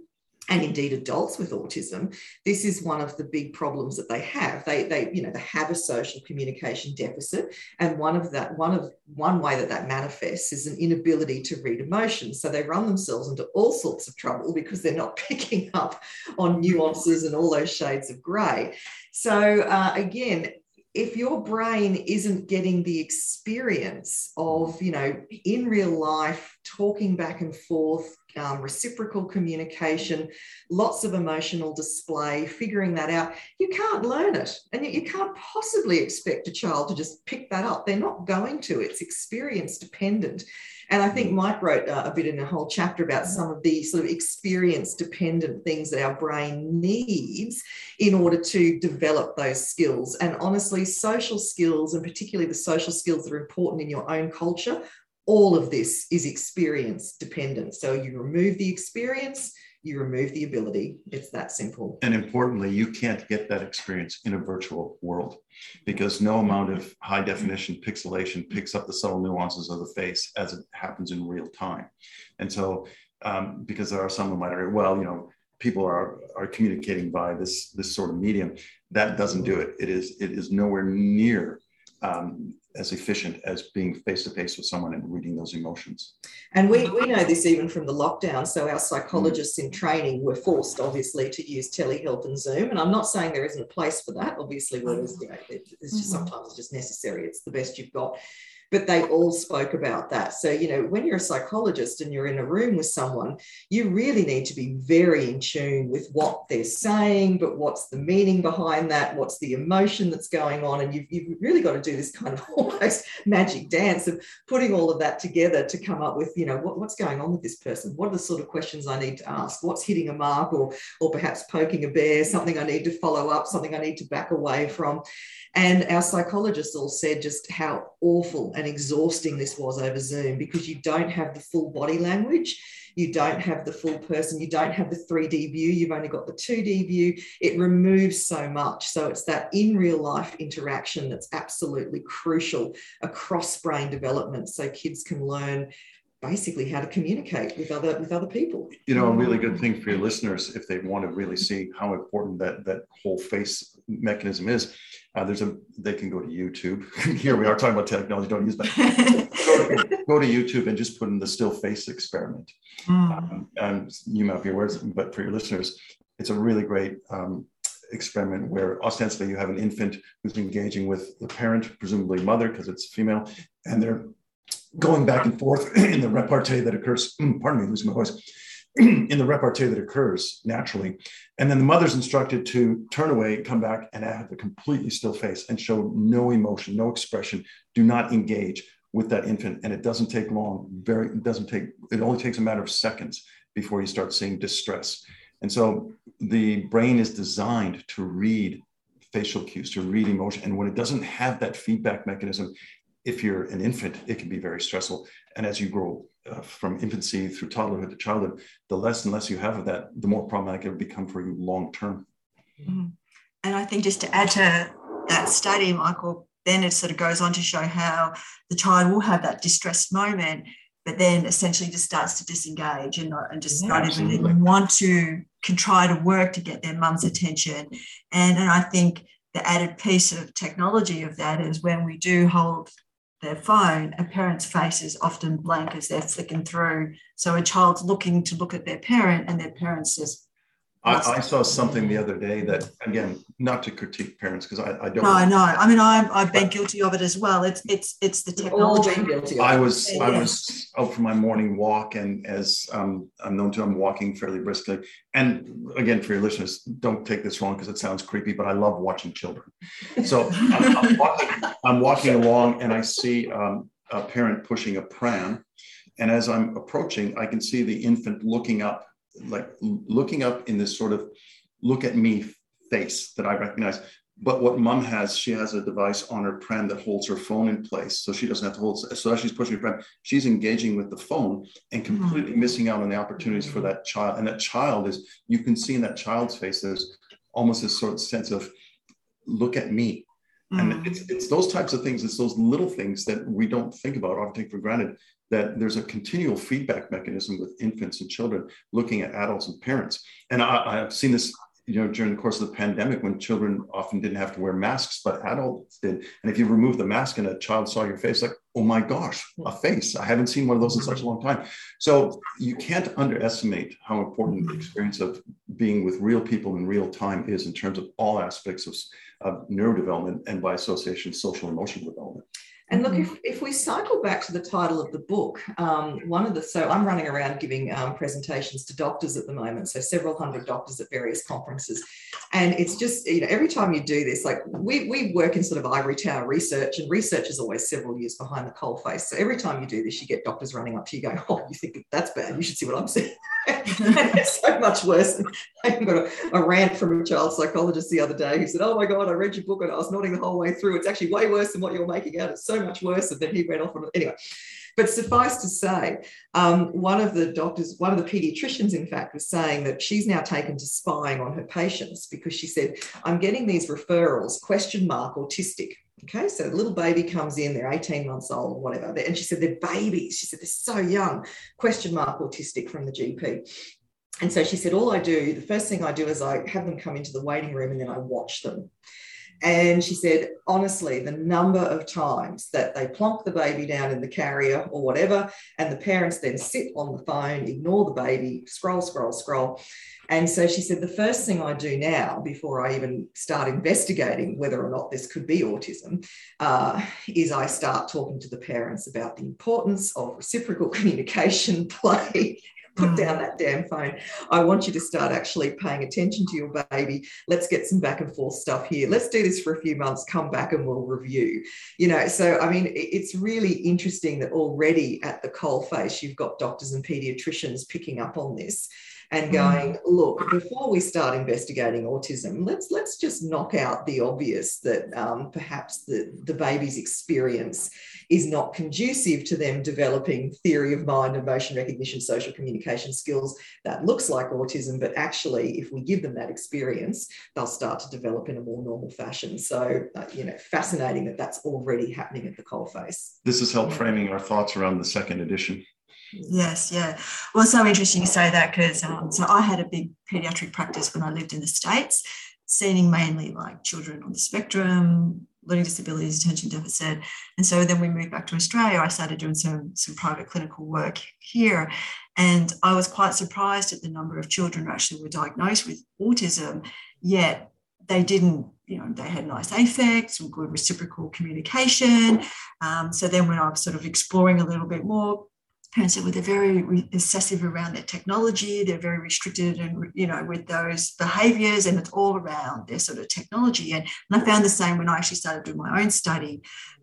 and indeed adults with autism this is one of the big problems that they have. They they you know they have a social communication deficit and one of that one of one way that that manifests is an inability to read emotions. So they run themselves into all sorts of trouble because they're not picking up on nuances and all those shades of gray so uh, again if your brain isn't getting the experience of you know in real life talking back and forth um, reciprocal communication, lots of emotional display, figuring that out. You can't learn it. And you, you can't possibly expect a child to just pick that up. They're not going to, it's experience dependent. And I think Mike wrote uh, a bit in a whole chapter about some of the sort of experience dependent things that our brain needs in order to develop those skills. And honestly, social skills, and particularly the social skills that are important in your own culture, all of this is experience dependent. So you remove the experience, you remove the ability. It's that simple. And importantly, you can't get that experience in a virtual world because no amount of high definition pixelation picks up the subtle nuances of the face as it happens in real time. And so, um, because there are some who might argue, well, you know, people are, are communicating by this, this sort of medium, that doesn't do it. It is, it is nowhere near um, as efficient as being face to face with someone and reading those emotions. And we, we know this even from the lockdown. So our psychologists in training were forced, obviously, to use telehealth and Zoom. And I'm not saying there isn't a place for that. Obviously, where there's, you know, it's just mm-hmm. sometimes it's just necessary. It's the best you've got but they all spoke about that. So, you know, when you're a psychologist and you're in a room with someone, you really need to be very in tune with what they're saying, but what's the meaning behind that? What's the emotion that's going on? And you've, you've really got to do this kind of almost magic dance of putting all of that together to come up with, you know, what, what's going on with this person? What are the sort of questions I need to ask? What's hitting a mark or, or perhaps poking a bear, something I need to follow up, something I need to back away from? And our psychologists all said just how awful and exhausting this was over Zoom because you don't have the full body language, you don't have the full person, you don't have the 3D view, you've only got the 2D view. It removes so much. So it's that in real life interaction that's absolutely crucial across brain development so kids can learn basically how to communicate with other with other people you know a really good thing for your listeners if they want to really see how important that that whole face mechanism is uh, there's a they can go to youtube. Here we are talking about technology don't use that. Go, to, go, to, youtube and just put in the still face experiment. Mm. um, and you might be aware but for your listeners it's a really great um, experiment where ostensibly you have an infant who's engaging with the parent presumably mother because it's female and they're going back and forth in the repartee that occurs, pardon me, losing my voice, in the repartee that occurs naturally. And then the mother's instructed to turn away, come back, and have a completely still face and show no emotion, no expression. Do not engage with that infant. And it doesn't take long, very, it doesn't take, it only takes a matter of seconds before you start seeing distress. And so the brain is designed to read facial cues, to read emotion. And when it doesn't have that feedback mechanism, if you're an infant, it can be very stressful. And as you grow uh, from infancy through toddlerhood to childhood, the less and less you have of that, the more problematic it will become for you long term. Mm-hmm. And I think just to add to that study, Michael, then it sort of goes on to show how the child will have that distressed moment, but then essentially just starts to disengage and not and just yeah, not even want to can try to work to get their mum's attention. And, and I think the added piece of technology of that is when we do hold their phone, a parent's face is often blank as they're flicking through. So a child's looking to look at their parent, and their parents just I, I, saw something the other day that, again, not to critique parents because I, I, don't. No, no. I mean, I've, I've been guilty of it as well. It's it's it's the technology. I was I was out for my morning walk, and as um, I'm known to, I'm walking fairly briskly. And again, for your listeners, don't take this wrong because it sounds creepy, but I love watching children. So I'm, I'm, walking, I'm, walking, along, and I see um, a parent pushing a pram, and as I'm approaching, I can see the infant looking up like looking up in this sort of look at me face that I recognize. But what mom has, she has a device on her pram that holds her phone in place. So she doesn't have to hold, so as she's pushing her pram, she's engaging with the phone and completely mm-hmm. missing out on the opportunities for that child. And that child is, you can see in that child's face, there's almost this sort of sense of, look at me. Mm-hmm. And it's, it's those types of things, it's those little things that we don't think about or take for granted that there's a continual feedback mechanism with infants and children looking at adults and parents. And I, have seen this you know, during the course of the pandemic when children often didn't have to wear masks, but adults did. And if you remove the mask and a child saw your face, like, oh my gosh, a face. I haven't seen one of those in such a long time. So you can't underestimate how important the experience of being with real people in real time is in terms of all aspects of, of neurodevelopment and by association, social emotional development. And look, mm-hmm. if, if we cycle back to the title of the book, um, one of the, so I'm running around giving um, presentations to doctors at the moment, so several hundred doctors at various conferences. And it's just, you know, every time you do this, like we, we work in sort of ivory tower research, and research is always several years behind the coal face. So every time you do this, you get doctors running up to you going, oh, you think that's bad, you should see what I'm seeing. it's so much worse. I got a, a, rant from a child psychologist the other day who said, Oh my God, I read your book and I was nodding the whole way through. It's actually way worse than what you're making out. It's so much worse. Then he went off on. Anyway, but suffice to say, um, one of the doctors, one of the pediatricians, in fact, was saying that she's now taken to spying on her patients because she said, I'm getting these referrals, question mark, autistic. Okay, so the little baby comes in, they're 18 months old whatever. And she said, they're babies. She said, they're so young, question mark, autistic from the GP. And so she said, all I do, the first thing I do is I have them come into the waiting room and then I watch them. And she said, honestly, the number of times that they plonk the baby down in the carrier or whatever, and the parents then sit on the phone, ignore the baby, scroll, scroll, scroll. And so she said, the first thing I do now, before I even start investigating whether or not this could be autism, uh, is I start talking to the parents about the importance of reciprocal communication, play, put down mm. that damn phone. I want you to start actually paying attention to your baby. Let's get some back and forth stuff here. Let's do this for a few months, come back and we'll review. You know, so I mean, it's really interesting that already at the coalface, you've got doctors and pediatricians picking up on this and mm. going, look, before we start investigating autism, let's let's just knock out the obvious that um, perhaps the, the baby's experience is not conducive to them developing theory of mind, emotion recognition, social communication skills that looks like autism, but actually, if we give them that experience, they'll start to develop in a more normal fashion. So, uh, you know, fascinating that that's already happening at the coalface. This has helped framing our thoughts around the second edition. Yes, yeah. Well, so interesting you say that because um, so I had a big pediatric practice when I lived in the States, seeing mainly like children on the spectrum, learning disabilities, attention deficit. And so then we moved back to Australia. I started doing some, some private clinical work here. And I was quite surprised at the number of children who actually were diagnosed with autism, yet they didn't you know, they had nice affects and good reciprocal communication. Um, so then when I was sort of exploring a little bit more, parents that were they're very re- obsessive around their technology. They're very restricted and you know with those behaviors and it's all around their sort of technology. And, and i found the same when i actually started doing my own study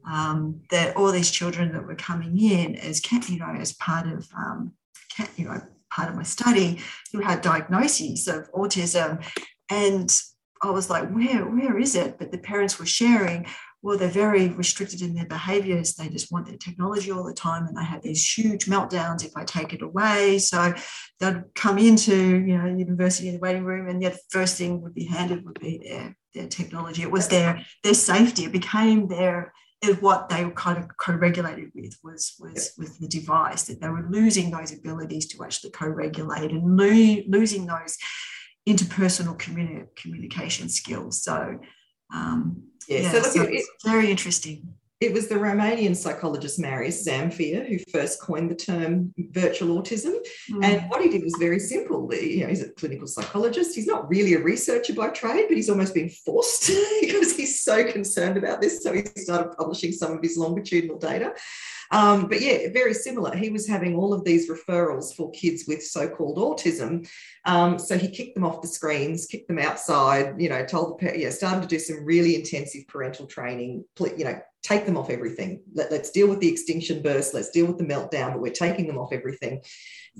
um, that all these children that were coming in as you know as part of um, you know part of my study who had diagnoses of autism. And i was like where where is it? But the parents were sharing well, they're very restricted in their behaviors. They just want their technology all the time and they have these huge meltdowns if I take it away. So they'd come into, you know, university in the waiting room and yet the first thing would be handed would be their, their technology. It was their their safety. It became their what they were kind of co-regulated with was was with the device that they were losing those abilities to actually co-regulate and lo- losing those interpersonal communi- communication skills. So um, yeah, yeah, so, look, so it, it's very interesting. It was the Romanian psychologist Marius Zamfir who first coined the term virtual autism. Mm. And what he did was very simple. You know, he's a clinical psychologist. He's not really a researcher by trade, but he's almost been forced because he's so concerned about this. So he started publishing some of his longitudinal data. Um, but yeah, very similar. He was having all of these referrals for kids with so called autism. Um, so he kicked them off the screens, kicked them outside, you know, told the yeah, started to do some really intensive parental training, you know, take them off everything. Let, us deal with the extinction burst, let's deal with the meltdown, but we're taking them off everything.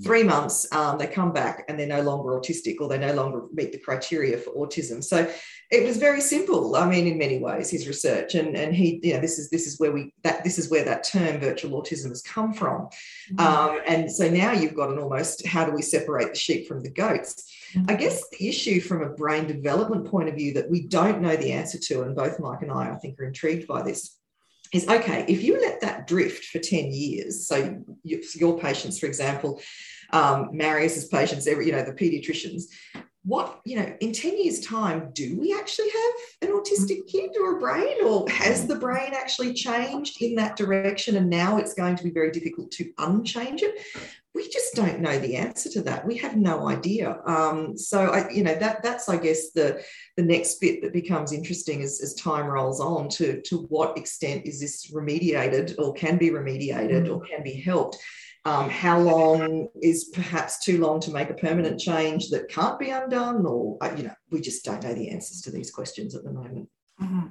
Three months, um, they come back and they're no longer autistic or they no longer meet the criteria for autism. So it was very simple. I mean, in many ways, his research and and he, you know, this is this is where we that this is where that term virtual autism has come from. Mm-hmm. Um, and so now you've got an almost how do we separate the sheep from the goats? Mm-hmm. I guess the issue from a brain development point of view that we don't know the answer to, and both Mike and I, I think, are intrigued by this is okay, if you let that drift for 10 years, so your patients, for example, um, Marius's patients, every, you know, the pediatricians, what, you know, in 10 years' time, do we actually have an autistic mm. kid or a brain, or has mm. the brain actually changed in that direction? And now it's going to be very difficult to unchange it. We just don't know the answer to that. We have no idea. Um, so, I, you know, that that's, I guess, the the next bit that becomes interesting as, as time rolls on. To to what extent is this remediated, or can be remediated, mm. or can be helped? Um, how long is perhaps too long to make a permanent change that can't be undone? Or, uh, you know, we just don't know the answers to these questions at the moment. Mm-hmm.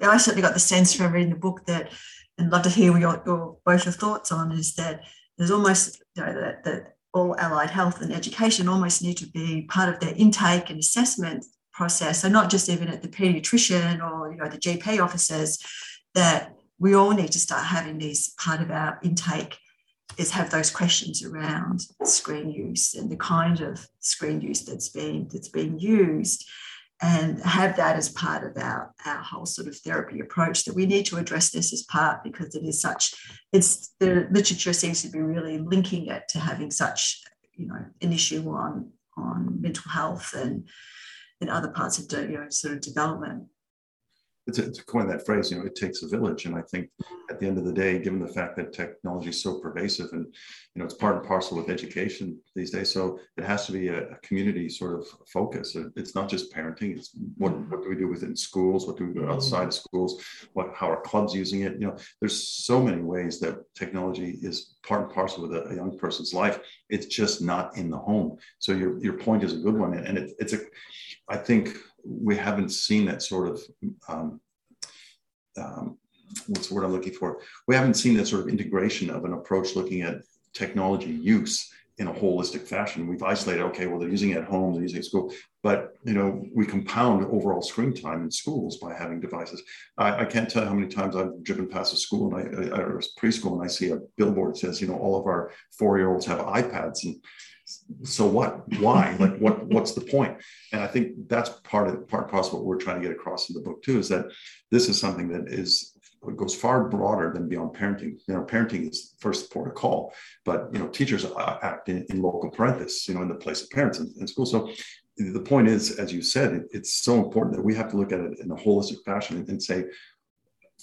Yeah, I certainly got the sense from reading the book that, and love to hear your, your both your thoughts on, is that there's almost you know, that, that all allied health and education almost need to be part of their intake and assessment process. So not just even at the pediatrician or you know the GP offices, that we all need to start having these part of our intake is have those questions around screen use and the kind of screen use that's being that's being used and have that as part of our, our whole sort of therapy approach that we need to address this as part because it is such it's the literature seems to be really linking it to having such you know an issue on on mental health and in other parts of you know sort of development to, to coin that phrase, you know, it takes a village. And I think at the end of the day, given the fact that technology is so pervasive and, you know, it's part and parcel with education these days. So it has to be a, a community sort of focus. It's not just parenting. It's what, mm-hmm. what do we do within schools? What do we do mm-hmm. outside of schools? What, how are clubs using it? You know, there's so many ways that technology is part and parcel with a, a young person's life. It's just not in the home. So your, your point is a good one. And it, it's a, I think we haven't seen that sort of um, um, what's the word I'm looking for? We haven't seen that sort of integration of an approach looking at technology use in a holistic fashion. We've isolated, okay, well, they're using it at home, they're using it at school, but you know, we compound overall screen time in schools by having devices. I, I can't tell how many times I've driven past a school and I, I, or preschool and I see a billboard that says, you know, all of our four-year-olds have iPads and so what? Why? Like what what's the point? And i think that's part of part of what we're trying to get across in the book too is that this is something that is goes far broader than beyond parenting. You know parenting is first port of call but you know teachers act in, in loco parentis you know in the place of parents in, in school. So the point is as you said it, it's so important that we have to look at it in a holistic fashion and, and say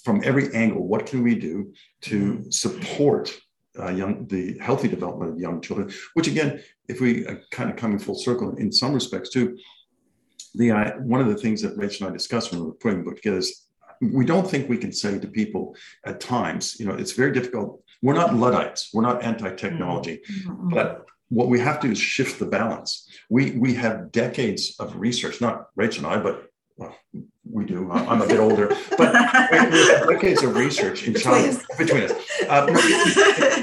from every angle what can we do to mm-hmm. support uh, young, the healthy development of young children, which again, if we uh, kind of coming full circle in some respects too, the uh, one of the things that Rachel and I discussed when we were putting the book together is we don't think we can say to people at times, you know, it's very difficult. We're not Luddites, we're not anti-technology, mm-hmm. but what we have to do is shift the balance. We we have decades of research, not Rachel and I, but well, we do. I'm a bit older, but decades of research in child between us uh,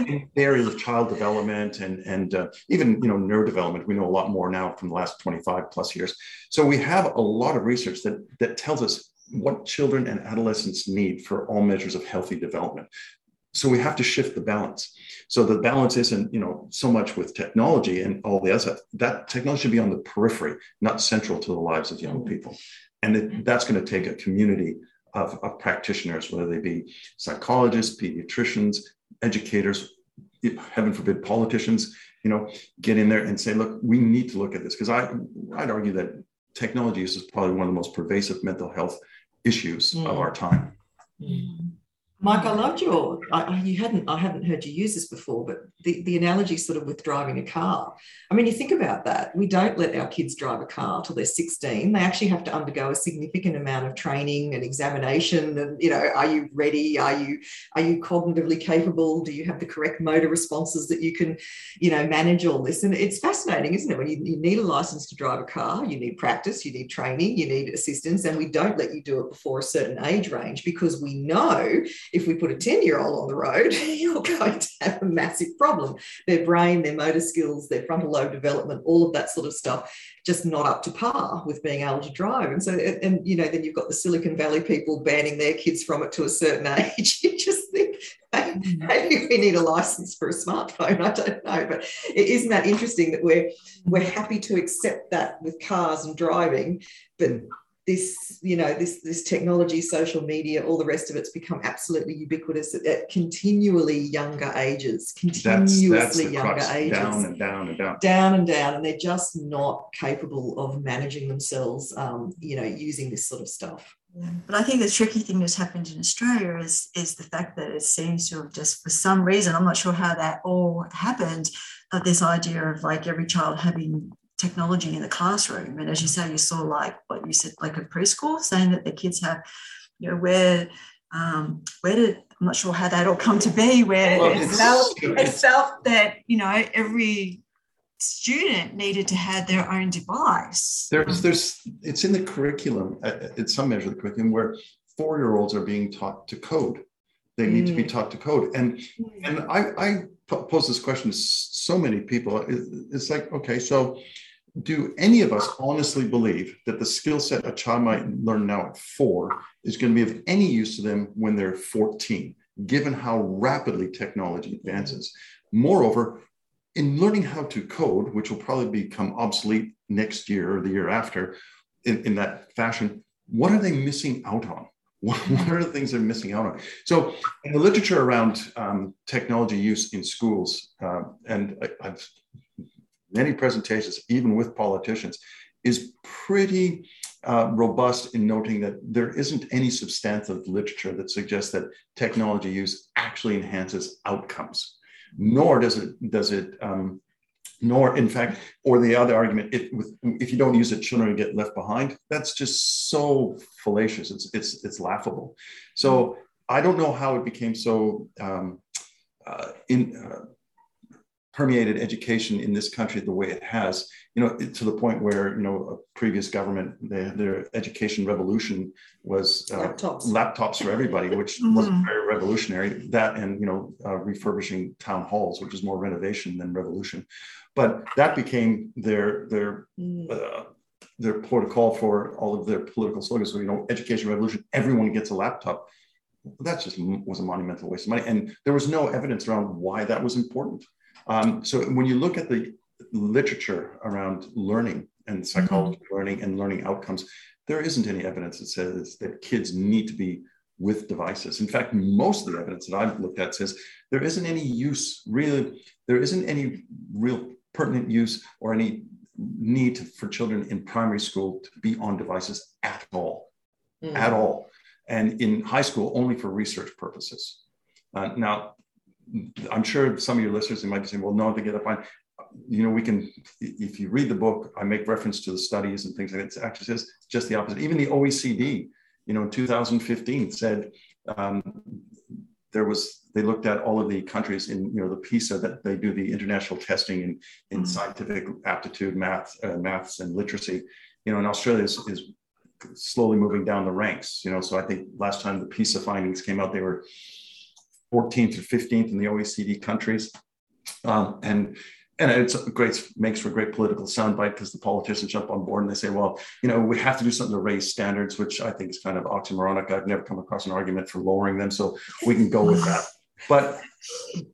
in the area of child development and and uh, even you know neurodevelopment. We know a lot more now from the last 25 plus years. So we have a lot of research that that tells us what children and adolescents need for all measures of healthy development. So we have to shift the balance. So the balance isn't, you know, so much with technology and all the other stuff. that technology should be on the periphery, not central to the lives of young people. And it, that's going to take a community of, of, practitioners, whether they be psychologists, pediatricians, educators, heaven forbid, politicians, you know, get in there and say, look, we need to look at this. Because I, I'd argue that technology is probably one of the most pervasive mental health issues mm. of our time. Mm. Mike, I loved your. I, you hadn't. I haven't heard you use this before, but the, the analogy sort of with driving a car. I mean, you think about that. We don't let our kids drive a car till they're 16. They actually have to undergo a significant amount of training and examination. And you know, are you ready? Are you are you cognitively capable? Do you have the correct motor responses that you can, you know, manage all this? And it's fascinating, isn't it? When you, you need a license to drive a car, you need practice, you need training, you need assistance, and we don't let you do it before a certain age range because we know if we put a 10 year old on the road, you're going to have a massive problem. Their brain, their motor skills, their frontal lobe development, all of that sort of stuff, just not up to par with being able to drive. And so, and you know, then you've got the Silicon Valley people banning their kids from it to a certain age. you just think, mm. maybe we need a license for a smartphone. I don't know, but isn't that interesting that we're we're happy to accept that with cars and driving, but this you know this this technology social media all the rest of it's become absolutely ubiquitous at, at continually younger ages continuously that's, that's younger crux. ages down and down and down down and down and they're just not capable of managing themselves um, you know using this sort of stuff yeah. But I think the tricky thing that's happened in Australia is is the fact that it seems to have just for some reason, I'm not sure how that all happened, of this idea of like every child having technology in the classroom. And as you say, you saw like what you said, like a preschool saying that the kids have, you know, where um, where did I'm not sure how that all come to be, where well, it, felt, it felt that you know every student needed to have their own device. There's there's it's in the curriculum at, some measure the curriculum where four year olds are being taught to code. They need mm. to be mm. taught to code, and mm. and I I pose this question to so many people. It's like okay, so do any of us honestly believe that the skill set a child might learn now at four is going to be of any use to them when they're 14, given how rapidly technology advances? Moreover, in learning how to code, which will probably become obsolete next year or the year after in, in that fashion, what are they missing out on? What, what are the things they're missing out on? So, in the literature around um, technology use in schools, uh, and I, I've many presentations, even with politicians, is pretty uh, robust in noting that there isn't any substantive literature that suggests that technology use actually enhances outcomes, nor does it does it. Um, nor, in fact, or the other argument, if, if you don't use it, children get left behind. That's just so fallacious. It's it's it's laughable. So I don't know how it became so um, uh, in uh, permeated education in this country the way it has, you know, to the point where, you know, a previous government, their, their education revolution was uh, laptops. laptops for everybody, which mm-hmm. wasn't very revolutionary. That and, you know, uh, refurbishing town halls, which is more renovation than revolution. But that became their, their, mm. uh, their protocol for all of their political slogans. So, you know, education revolution, everyone gets a laptop. That just was a monumental waste of money. And there was no evidence around why that was important. Um, so when you look at the literature around learning and psychology mm-hmm. learning and learning outcomes, there isn't any evidence that says that kids need to be with devices. In fact, most of the evidence that I've looked at says there isn't any use, really, there isn't any real pertinent use or any need for children in primary school to be on devices at all, mm. at all. And in high school, only for research purposes. Uh, now, I'm sure some of your listeners might be saying, well, no, they get up on, you know, we can, if you read the book, I make reference to the studies and things like that. It actually says just the opposite. Even the OECD, you know, in 2015 said um, there was, they looked at all of the countries in, you know, the PISA that they do the international testing in, in mm-hmm. scientific aptitude, math, uh, maths and literacy, you know, and Australia is, is slowly moving down the ranks, you know, so I think last time the PISA findings came out, they were 14th or 15th in the OECD countries. Um, and and it's great makes for a great political soundbite because the politicians jump on board and they say, well, you know, we have to do something to raise standards, which I think is kind of oxymoronic. I've never come across an argument for lowering them, so we can go with that. But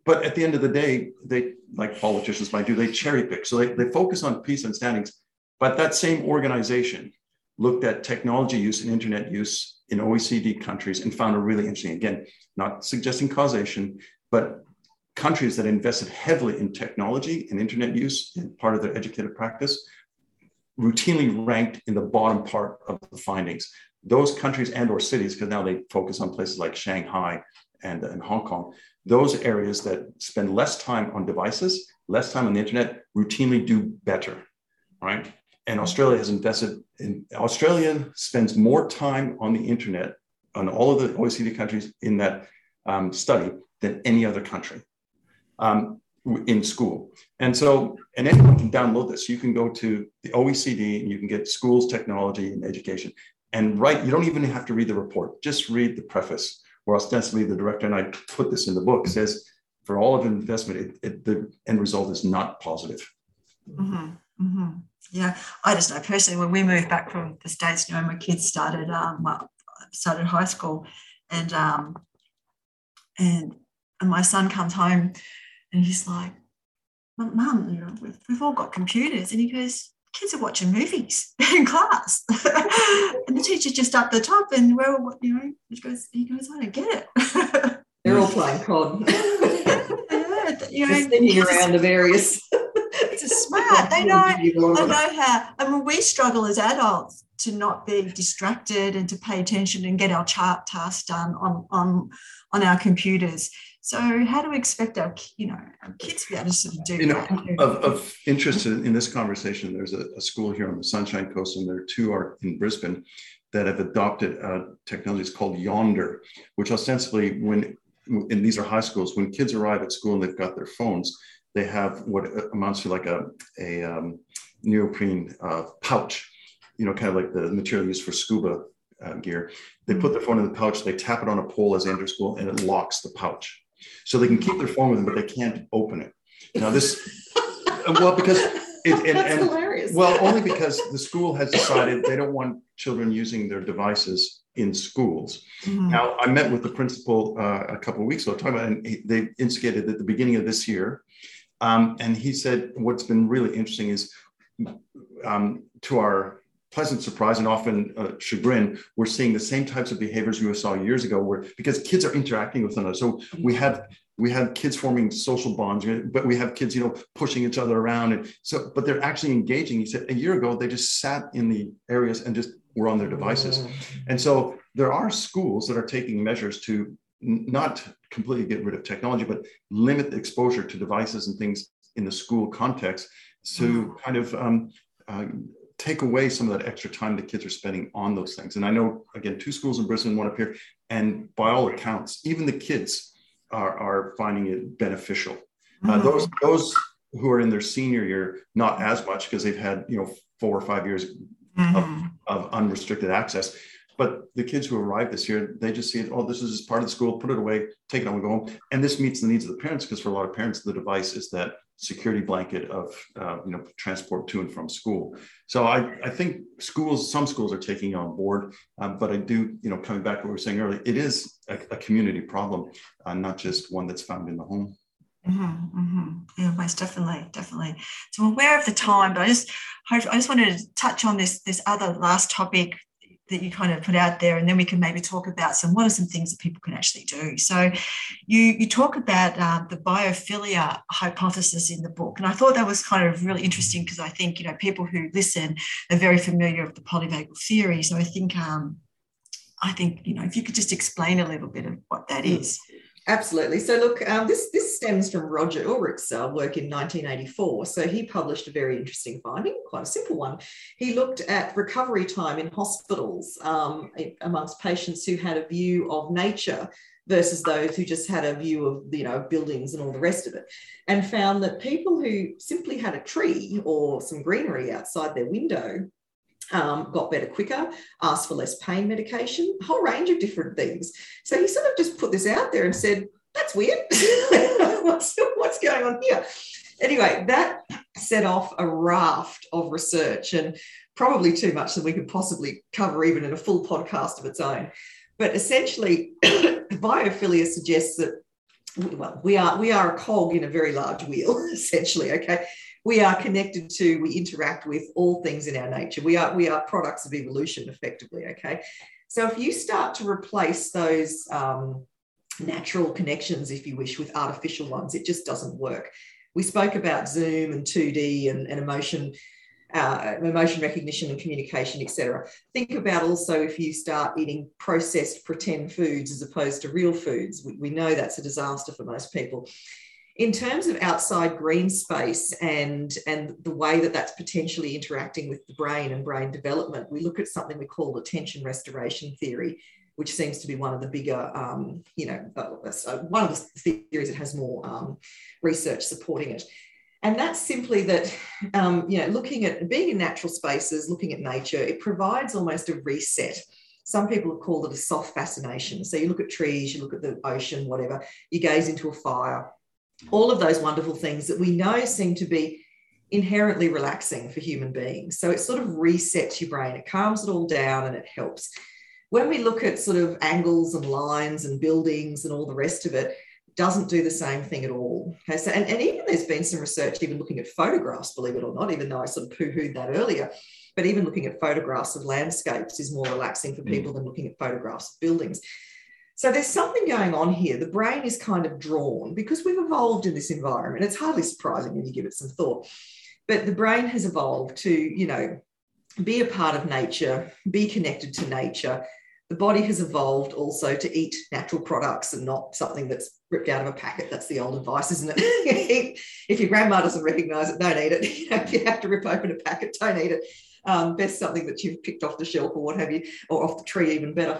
but at the end of the day, they like politicians might do, they cherry pick. So they, they focus on PISA standings, but that same organization looked at technology use and internet use in OECD countries and found a really interesting, again, not suggesting causation, but countries that invested heavily in technology and internet use in part of their educative practice routinely ranked in the bottom part of the findings. Those countries and or cities, because now they focus on places like Shanghai and, and Hong Kong, those areas that spend less time on devices, less time on the internet, routinely do better, right? And Australia has invested in Australia spends more time on the internet on all of the OECD countries in that um, study than any other country um, in school. And so, and anyone can download this. You can go to the OECD and you can get schools, technology, and education. And write, you don't even have to read the report, just read the preface, where ostensibly the director, and I put this in the book, says for all of investment, it, it, the end result is not positive. Mm-hmm. Mm-hmm. Yeah, I just know personally when we moved back from the states, you know, my kids started um, started high school, and um, and and my son comes home, and he's like, "Mum, you know, we've, we've all got computers," and he goes, kids are watching movies in class. and the teacher's just up the top and we're all, you know, he goes, he goes, I don't get it. They're all playing COD. yeah, you know, sitting around the various smart. They know, they know how. I mean, we struggle as adults to not be distracted and to pay attention and get our chart tasks done on, on, on our computers. So how do we expect our, you know, our kids to be able to sort of do you know, that? Of, of interest in this conversation, there's a, a, school here on the Sunshine Coast, and there are two are in Brisbane that have adopted uh, technologies called Yondr, which ostensibly, when and these are high schools, when kids arrive at school and they've got their phones, they have what amounts to like a, a um, neoprene uh, pouch, you know, kind of like the material used for scuba uh, gear. They put their phone in the pouch, they tap it on a pole as enter school, and it locks the pouch. So they can keep their phone with them, but they can't open it. Now, this, well, because it, and, That's and, hilarious. well, only because the school has decided they don't want children using their devices in schools. Mm-hmm. Now, I met with the principal uh, a couple of weeks ago, talking about, and they instigated at the beginning of this year um, and he said, what's been really interesting is um, to our pleasant surprise and often uh, chagrin, we're seeing the same types of behaviors we saw years ago, where because kids are interacting with one another. So we have we have kids forming social bonds, but we have kids, you know, pushing each other around. And so, but they're actually engaging. He said a year ago, they just sat in the areas and just were on their devices. Mm. And so there are schools that are taking measures to not completely get rid of technology, but limit the exposure to devices and things in the school context to mm. kind of um, uh, take away some of that extra time the kids are spending on those things. And I know, again, two schools in Brisbane, one up here, and by all accounts, even the kids are, are finding it beneficial. Uh, mm-hmm. Those those who are in their senior year, not as much because they've had you know four or five years mm-hmm. of, of, unrestricted access. But the kids who arrive this year, they just see it. Oh, this is just part of the school. Put it away. Take it on. We go home. And this meets the needs of the parents because for a lot of parents, the device is that security blanket of uh, you know transport to and from school. So I, I think schools, some schools are taking on board, um, but I do you know coming back to what we were saying earlier, it is a, a community problem, uh, not just one that's found in the home. Mm-hmm, mm-hmm. Yeah, most definitely, definitely. So I'm aware of the time, but I just I just wanted to touch on this this other last topic that you kind of put out there, and then we can maybe talk about some what are some things that people can actually do. So, you you talk about uh, the biophilia hypothesis in the book, and I thought that was kind of really interesting because I think you know people who listen are very familiar with the polyvagal theory. So I think um, I think you know if you could just explain a little bit of what that is. Absolutely. So, look, um, this this stems from Roger Ulrich's uh, work in 1984. So, he published a very interesting finding, quite a simple one. He looked at recovery time in hospitals um, amongst patients who had a view of nature versus those who just had a view of you know buildings and all the rest of it and found that people who simply had a tree or some greenery outside their window um, got better quicker, asked for less pain medication, a whole range of different things. So he sort of just put this out there and said, that's weird. what's, what's going on here? Anyway, that set off a raft of research and probably too much that we could possibly cover even in a full podcast of its own. But essentially, biophilia suggests that well, we are we are a cog in a very large wheel, essentially. Okay, we are connected to, we interact with all things in our nature. We are, we are products of evolution effectively, okay? So if you start to replace those um, natural connections, if you wish, with artificial ones, it just doesn't work. We spoke about Zoom and 2D and, and emotion, uh, emotion recognition and communication, etc. Think about also if you start eating processed pretend foods as opposed to real foods. We, we know that's a disaster for most people in terms of outside green space and and the way that that's potentially interacting with the brain and brain development we look at something we call attention restoration theory which seems to be one of the bigger um, you know uh, uh one of the theories that has more um, research supporting it. And that's simply that um, you know looking at being in natural spaces looking at nature it provides almost a reset. Some people have called it a soft fascination. So you look at trees you look at the ocean whatever you gaze into a fire all of those wonderful things that we know seem to be inherently relaxing for human beings. So it sort of resets your brain, it calms it all down and it helps. When we look at sort of angles and lines and buildings and all the rest of it, doesn't do the same thing at all. Okay, so and, and even there's been some research even looking at photographs, believe it or not, even though I sort of poo-hooed that earlier. But even looking at photographs of landscapes is more relaxing for mm. people than looking at photographs of buildings. So there's something going on here. The brain is kind of drawn because we've evolved in this environment. It's hardly surprising when you give it some thought. But the brain has evolved to, you know, be a part of nature, be connected to nature. The body has evolved also to eat natural products and not something that's ripped out of a packet. That's the old advice, isn't it? if your grandma doesn't recognize it, don't eat it. If you have to rip open a packet, don't eat it. Um, best something that you've picked off the shelf or what have you, or off the tree, even better.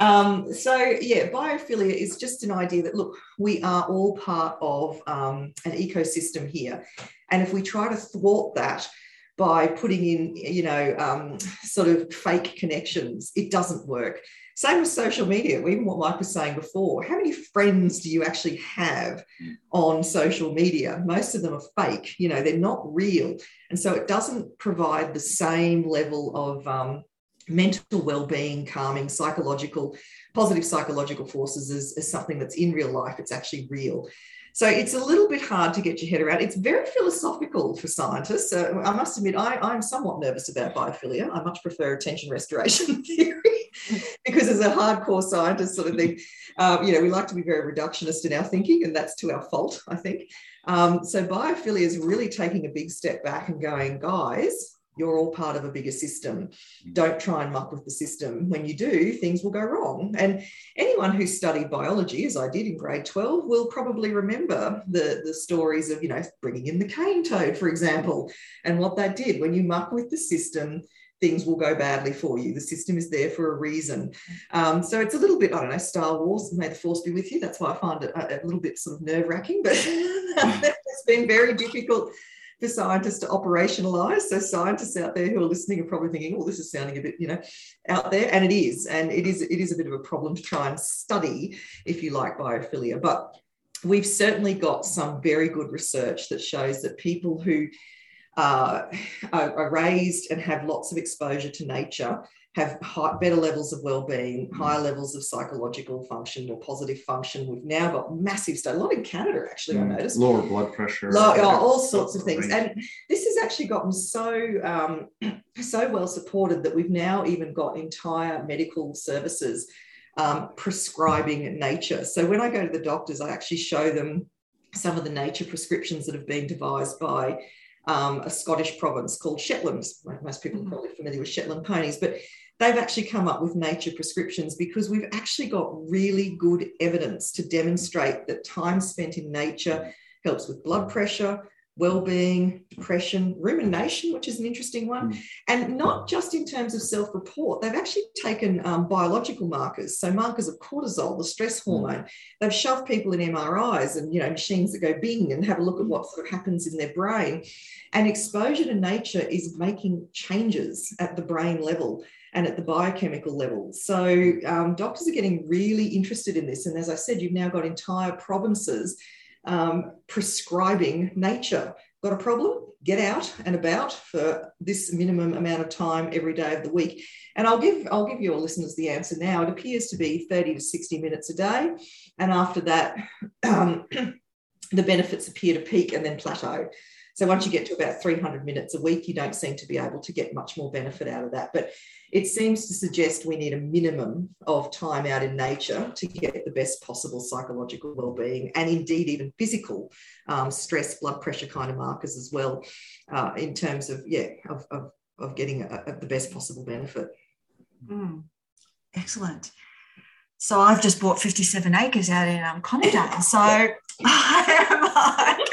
Um, so yeah, biophilia is just an idea that look, we are all part of um, an ecosystem here, and if we try to thwart that by putting in, you know, um, sort of fake connections, it doesn't work. Same with social media. Even what Mike was saying before. How many friends do you actually have on social media? Most of them are fake. You know, they're not real, and so it doesn't provide the same level of um, mental well-being calming psychological positive psychological forces is, is something that's in real life it's actually real So it's a little bit hard to get your head around. It's very philosophical for scientists. So I must admit, I, I'm somewhat nervous about biophilia. I much prefer attention restoration theory because as a hardcore scientist sort of thing, um, you know, we like to be very reductionist in our thinking, and that's to our fault, I think. Um, so biophilia is really taking a big step back and going, guys, you're all part of a bigger system. Mm. Don't try and muck with the system. When you do, things will go wrong. And anyone who studied biology, as I did in grade 12, will probably remember the, the stories of, you know, bringing in the cane toad, for example, and what that did. When you muck with the system, things will go badly for you. The system is there for a reason. Um, so it's a little bit, I don't know, Star Wars, may the force be with you. That's why I find it a, a little bit sort of nerve wracking, but it's been very difficult for scientists to operationalize. So scientists out there who are listening are probably thinking, "Oh, this is sounding a bit, you know, out there," and it is, and it is. It is a bit of a problem to try and study, if you like, biophilia. But we've certainly got some very good research that shows that people who uh, are, are raised and have lots of exposure to nature have high, better levels of well-being, mm. higher levels of psychological function or positive function. We've now got massive study, a lot in Canada actually. Mm. I noticed lower blood pressure, Low, oh, all sorts of things, and this has actually gotten so um, so well supported that we've now even got entire medical services um, prescribing nature. So when I go to the doctors, I actually show them some of the nature prescriptions that have been devised by um, a Scottish province called Shetland. Most people are mm. probably familiar with Shetland ponies, but they've actually come up with nature prescriptions because we've actually got really good evidence to demonstrate that time spent in nature helps with blood pressure, well-being, depression, rumination, which is an interesting one, mm. and not just in terms of self-report. They've actually taken um, biological markers, so markers of cortisol, the stress hmm. hormone. They've shoved people in MRIs and you know machines that go bing and have a look at what sort of happens in their brain. And exposure to nature is making changes at the brain level and at the biochemical level. So um, doctors are getting really interested in this. And as I said, you've now got entire provinces um, prescribing nature. Got a problem? Get out and about for this minimum amount of time every day of the week. And I'll give I'll give your listeners the answer now. It appears to be 30 to 60 minutes a day. And after that, um, the benefits appear to peak and then plateau. So once you get to about 300 minutes a week, you don't seem to be able to get much more benefit out of that. But it seems to suggest we need a minimum of time out in nature to get the best possible psychological well-being and indeed even physical um, stress, blood pressure kind of markers as well, uh, in terms of yeah of, of, of getting a, a, the best possible benefit. Mm. Excellent. So I've just bought 57 acres out in um, Commandant. So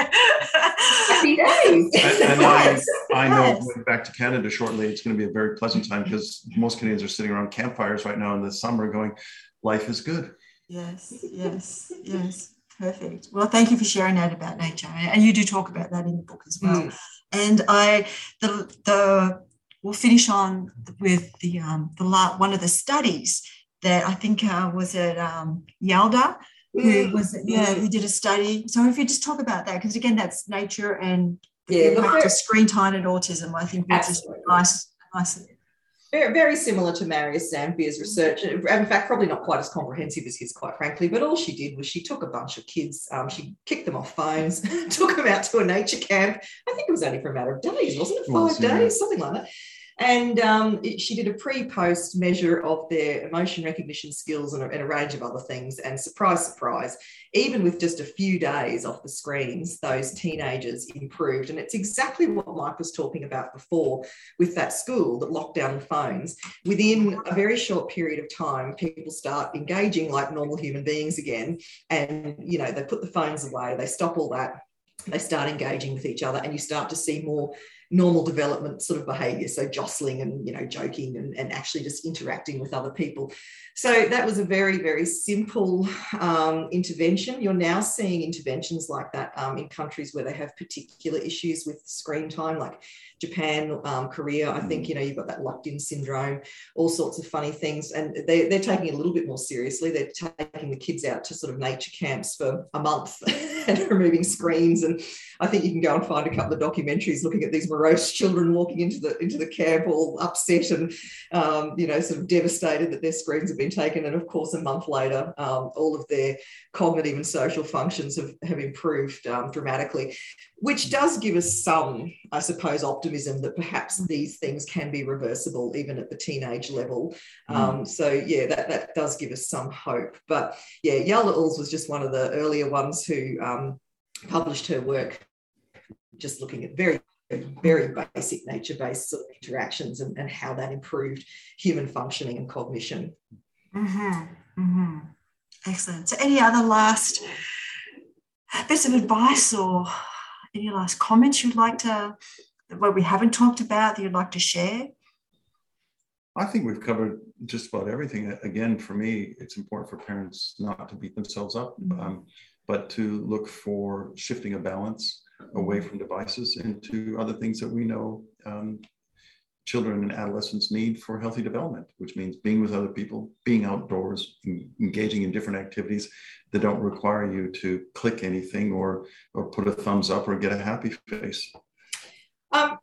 happy days. And, and I, I know going back to Canada shortly, it's going to be a very pleasant time because most Canadians are sitting around campfires right now in the summer going, life is good. Yes, yes, yes. Perfect. Well, thank you for sharing that about nature, and you do talk about that in the book as well. Mm. And I, the the, we'll finish on with the um the one of the studies that I think uh, was at um, Yalda, who was yeah who did a study. So if you just talk about that, because again, that's nature and yeah, impact of screen time and autism. I think that's just nice, nice. Very, very similar to Marius Zampia's research. In fact, probably not quite as comprehensive as his, quite frankly. But all she did was she took a bunch of kids, um, she kicked them off phones, took them out to a nature camp. I think it was only for a matter of days, wasn't it? Five days, something like that and um, it, she did a pre post measure of their emotion recognition skills and a, and a, range of other things. And surprise, surprise, even with just a few days off the screens, those teenagers improved. And it's exactly what Mike was talking about before with that school that locked down the phones. Within a very short period of time, people start engaging like normal human beings again. And, you know, they put the phones away, they stop all that they start engaging with each other and you start to see more normal development sort of behavior. So jostling and you know joking and, and actually just interacting with other people so that was a very very simple um, intervention you're now seeing interventions like that um, in countries where they have particular issues with screen time like Japan, um, Korea. I think, you know, you've got that locked in syndrome, all sorts of funny things. And they, they're taking it a little bit more seriously. They're taking the kids out to sort of nature camps for a month and removing screens. And I think you can go and find a couple of documentaries looking at these morose children walking into the into the camp, all upset and um, you know sort of devastated that their screens have been taken. And of course, a month later, um, all of their cognitive and social functions have, have improved um, dramatically, which does give us some, I suppose, optimism that perhaps these things can be reversible even at the teenage level. Mm. Um, so yeah, that that does give us some hope. But yeah, Yalda Uhls was just one of the earlier ones who um, published her work just looking at very very basic nature-based sort of interactions and, and how that improved human functioning and cognition. Mm-hmm. Mm-hmm. Excellent. So any other last bits of advice or any last comments you'd like to, what we haven't talked about that you'd like to share? I think we've covered just about everything. Again, for me, it's important for parents not to beat themselves up, mm-hmm. um, but to look for shifting a balance away from devices into other things that we know um, children and adolescents need for healthy development, which means being with other people, being outdoors, engaging in different activities that don't require you to click anything or or put a thumbs up or get a happy face. Um,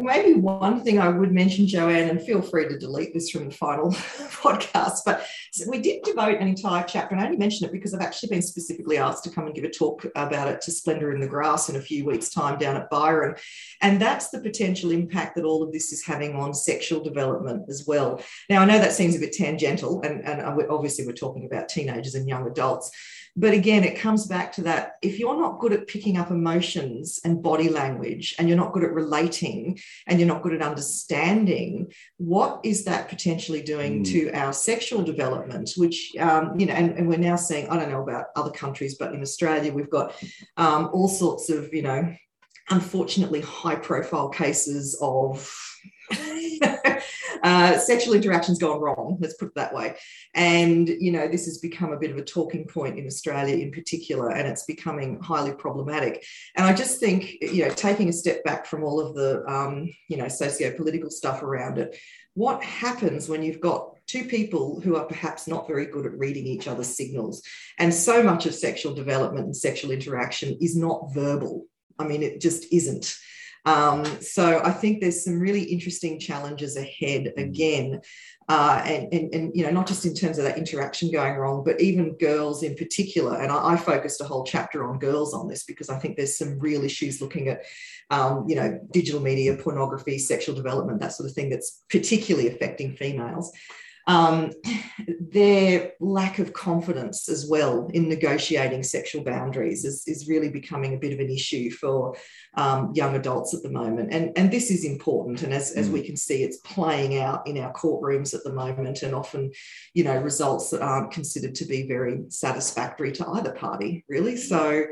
maybe one thing I would mention, Joanne, and feel free to delete this from the final podcast, but we did devote an entire chapter, and I only mention it because I've actually been specifically asked to come and give a talk about it to Splendour in the Grass in a few weeks' time down at Byron. And that's the potential impact that all of this is having on sexual development as well. Now, I know that seems a bit tangential, and, and obviously we're talking about teenagers and young adults. But again, it comes back to that if you're not good at picking up emotions and body language, and you're not good at relating, and you're not good at understanding, what is that potentially doing mm. to our sexual development? Which, um, you know, and, and, we're now seeing, I don't know about other countries, but in Australia, we've got um, all sorts of, you know, unfortunately high profile cases of uh, sexual interactions gone wrong, let's put it that way. And, you know, this has become a bit of a talking point in Australia in particular, and it's becoming highly problematic. And I just think, you know, taking a step back from all of the, um, you know, socio political stuff around it, what happens when you've got two people who are perhaps not very good at reading each other's signals? And so much of sexual development and sexual interaction is not verbal. I mean, it just isn't. Um, so I think there's some really interesting challenges ahead again. Uh, and, and, and, you know, not just in terms of that interaction going wrong, but even girls in particular. And I, I focused a whole chapter on girls on this because I think there's some real issues looking at, um, you know, digital media, pornography, sexual development, that sort of thing that's particularly affecting females um, their lack of confidence as well in negotiating sexual boundaries is, is really becoming a bit of an issue for um, young adults at the moment. And, and this is important. And as, mm. as we can see, it's playing out in our courtrooms at the moment and often, you know, results that aren't considered to be very satisfactory to either party, really. So,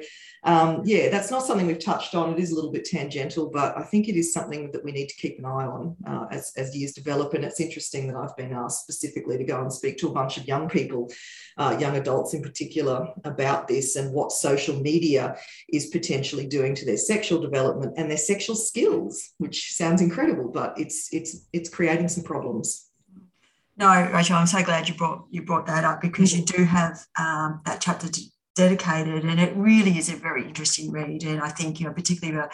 um, yeah, that's not something we've touched on. It is a little bit tangential, but I think it is something that we need to keep an eye on uh, as, as years develop. And it's interesting that I've been asked specifically to go and speak to a bunch of young people, uh, young adults in particular, about this and what social media is potentially doing to their sexual development and their sexual skills, which sounds incredible, but it's it's it's creating some problems. No, Rachel, I'm so glad you brought you brought that up because you do have um, that chapter dedicated and it really is a very interesting read and i think you know particularly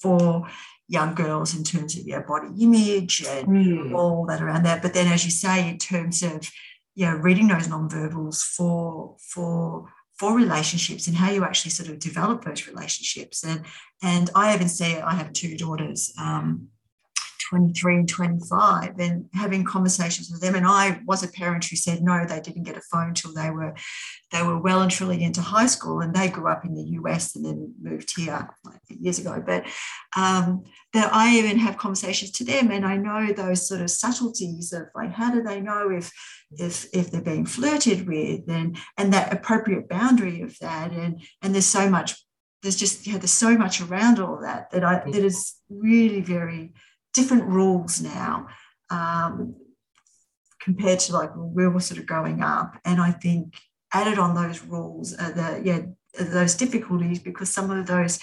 for young girls in terms of your body image and mm. all that around that but then as you say in terms of you know reading those nonverbals for for for relationships and how you actually sort of develop those relationships and and i even see i have two daughters um, 23 and 25 and having conversations with them. And i was a parent who said no they didn't get a phone until they were they were well and truly into high school and they grew up in the us and then moved here years ago. But um, that i even have conversations to them and i know those sort of subtleties of like how do they know if if if they're being flirted with and and that appropriate boundary of that. And and there's so much there's just yeah there's so much around all that that i that is really very different rules now um, compared to like we were sort of growing up. And I think added on those rules are the yeah those difficulties because some of those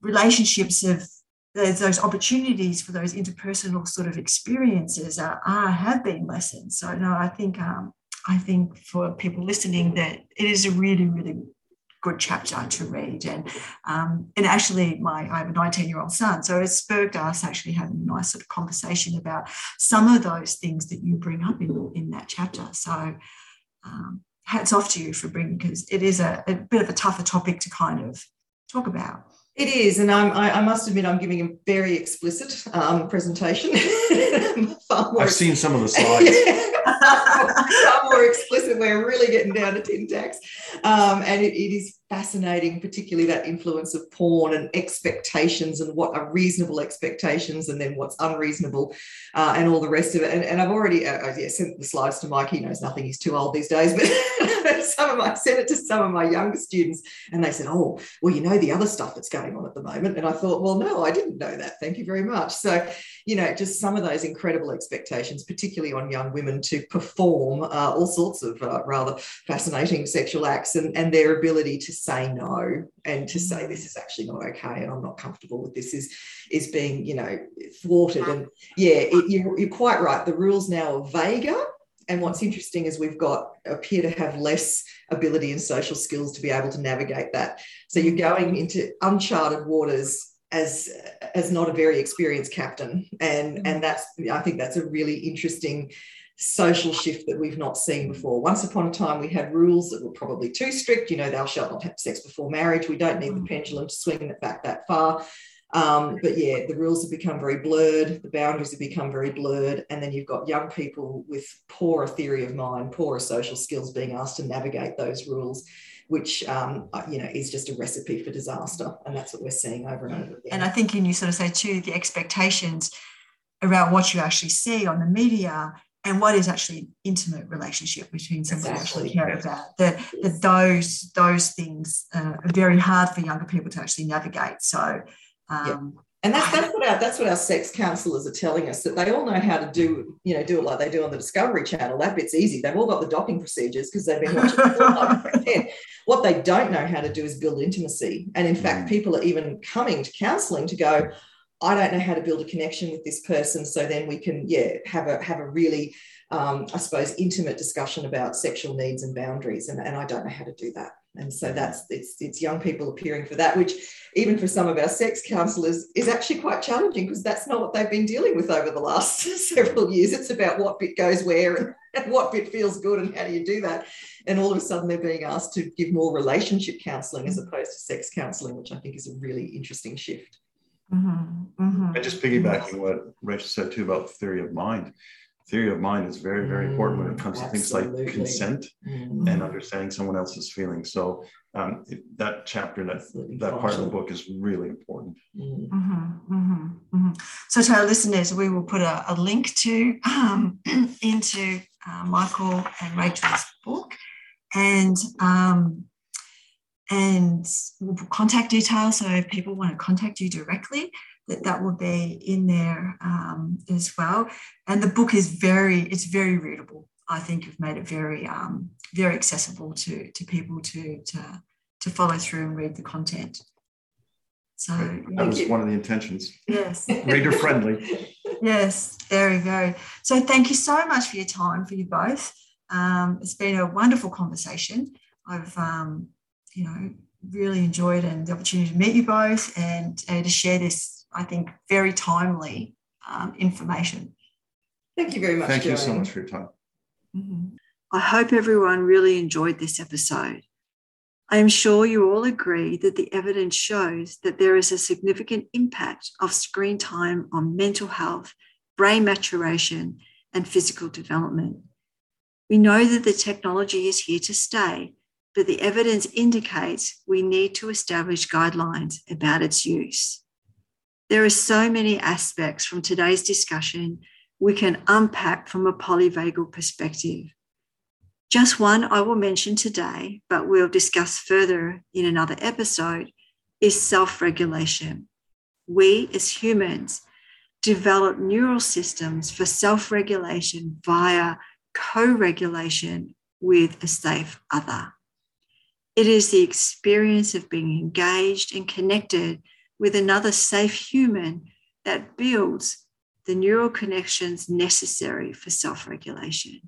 relationships there's those opportunities for those interpersonal sort of experiences are, are have been lessened. So no, I think um, I think for people listening that it is a really really good chapter to read. And um, and actually, my I have a 19 year old son, so it spurred us actually having a nice sort of conversation about some of those things that you bring up in in that chapter. So. Um, hats off to you for bringing because it is a, a bit of a tougher topic to kind of talk about. It is, and I'm, I, I, must admit, I'm giving a very explicit um, presentation. I've seen some of the slides. far more explicit. We're really getting down to tin tacks, um, and it, it is fascinating, particularly that influence of porn and expectations and what are reasonable expectations and then what's unreasonable uh, and all the rest of it. And, and I've already uh, yeah, sent the slides to Mike. He knows nothing. He's too old these days, but some of my I sent it to some of my younger students and they said, oh, well, you know, the other stuff that's going on at the moment. And I thought, well, no, I didn't know that. Thank you very much. So, you know, just some of those incredible expectations, particularly on young women to perform uh, all sorts of uh, rather fascinating sexual acts and, and their ability to say no and to say this is actually not okay and I'm not comfortable with this is is being you know thwarted and yeah it, you, you're quite right the rules now are vaguer and what's interesting is we've got appear to have less ability and social skills to be able to navigate that so you're going into uncharted waters as as not a very experienced captain and and that's i think that's a really interesting social shift that we've not seen before. Once upon a time, we had rules that were probably too strict. You know, thou shalt not have sex before marriage. We don't need the mm. pendulum to swing it back that far. Um, but yeah, the rules have become very blurred, the boundaries have become very blurred, and then you've got young people with poorer theory of mind, poorer social skills being asked to navigate those rules, which um, you know is just a recipe for disaster, and that's what we're seeing over and over again. And I think, and you sort of say too, the expectations around what you actually see on the media and what is actually an intimate relationship between someone exactly. actually care about. That, that those those things uh, are very hard for younger people to actually navigate. So. Um, And that's, that's what our that's what our sex counselors are telling us that they all know how to do you know do it like they do on the Discovery Channel. That bit's easy. They've all got the docking procedures because they've been watching. what they don't know how to do is build intimacy. And in fact, mm. people are even coming to counselling to go. I don't know how to build a connection with this person. So then we can, yeah, have a have a really, um, I suppose, intimate discussion about sexual needs and boundaries. And, and I don't know how to do that. And so that's it's it's young people appearing for that, which even for some of our sex counselors is actually quite challenging because that's not what they've been dealing with over the last several years. It's about what bit goes where and, and what bit feels good and how do you do that. And all of a sudden they're being asked to give more relationship counseling as opposed to sex counseling, which I think is a really interesting shift. Mm-hmm, mm-hmm. And just piggybacking what Rachel said too about theory of mind. Theory of mind is very, very important when it comes to things like consent mm-hmm. and understanding someone else's feelings. So um, it, that chapter, that that part of the book is really important. Mm-hmm. Mm-hmm, mm-hmm. So to our listeners, we will put a, a link to um, into uh, Michael and Rachel's book, and um, and contact details. So if people want to contact you directly, that that will be in there um, as well. And the book is very, it's very readable. I think you've made it very, um, very accessible to to people to to to follow through and read the content. So that was one of the intentions. Yes, reader friendly. Yes, very, very. So thank you so much for your time for you both. Um, it's been a wonderful conversation. I've um, you know, really enjoyed and the opportunity to meet you both and uh, to share this, I think, very timely um, information. Thank you very much. Thank you so much for your time. Mm-hmm. I hope everyone really enjoyed this episode. I am sure you all agree that the evidence shows that there is a significant impact of screen time on mental health, brain maturation, and physical development. We know that the technology is here to stay but the evidence indicates we need to establish guidelines about its use. There are so many aspects from today's discussion we can unpack from a polyvagal perspective. Just one I will mention today, but we'll discuss further in another episode, is self regulation. We as humans develop neural systems for self regulation via co regulation with a safe other. It is the experience of being engaged and connected with another safe human that builds the neural connections necessary for self regulation.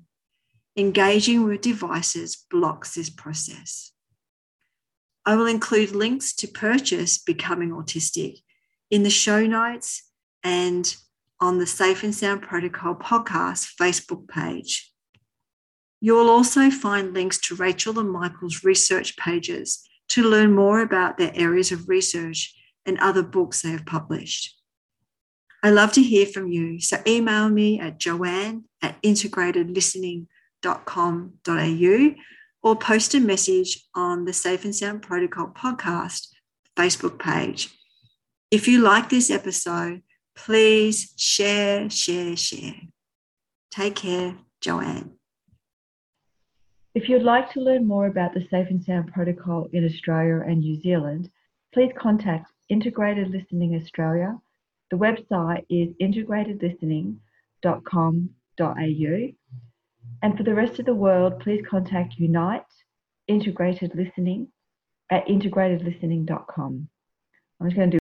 Engaging with devices blocks this process. I will include links to purchase Becoming Autistic in the show notes and on the Safe and Sound Protocol podcast Facebook page. You'll also find links to Rachel and Michael's research pages to learn more about their areas of research and other books they have published. I love to hear from you, so email me at joanne at integratedlistening.com.au or post a message on the Safe and Sound Protocol podcast Facebook page. If you like this episode, please share, share, share. Take care, Joanne. If you'd like to learn more about the Safe and Sound Protocol in Australia and New Zealand, please contact Integrated Listening Australia. The website is integratedlistening.com.au. And for the rest of the world, please contact Unyte Integrated Listening at integratedlistening.com. I'm just going to do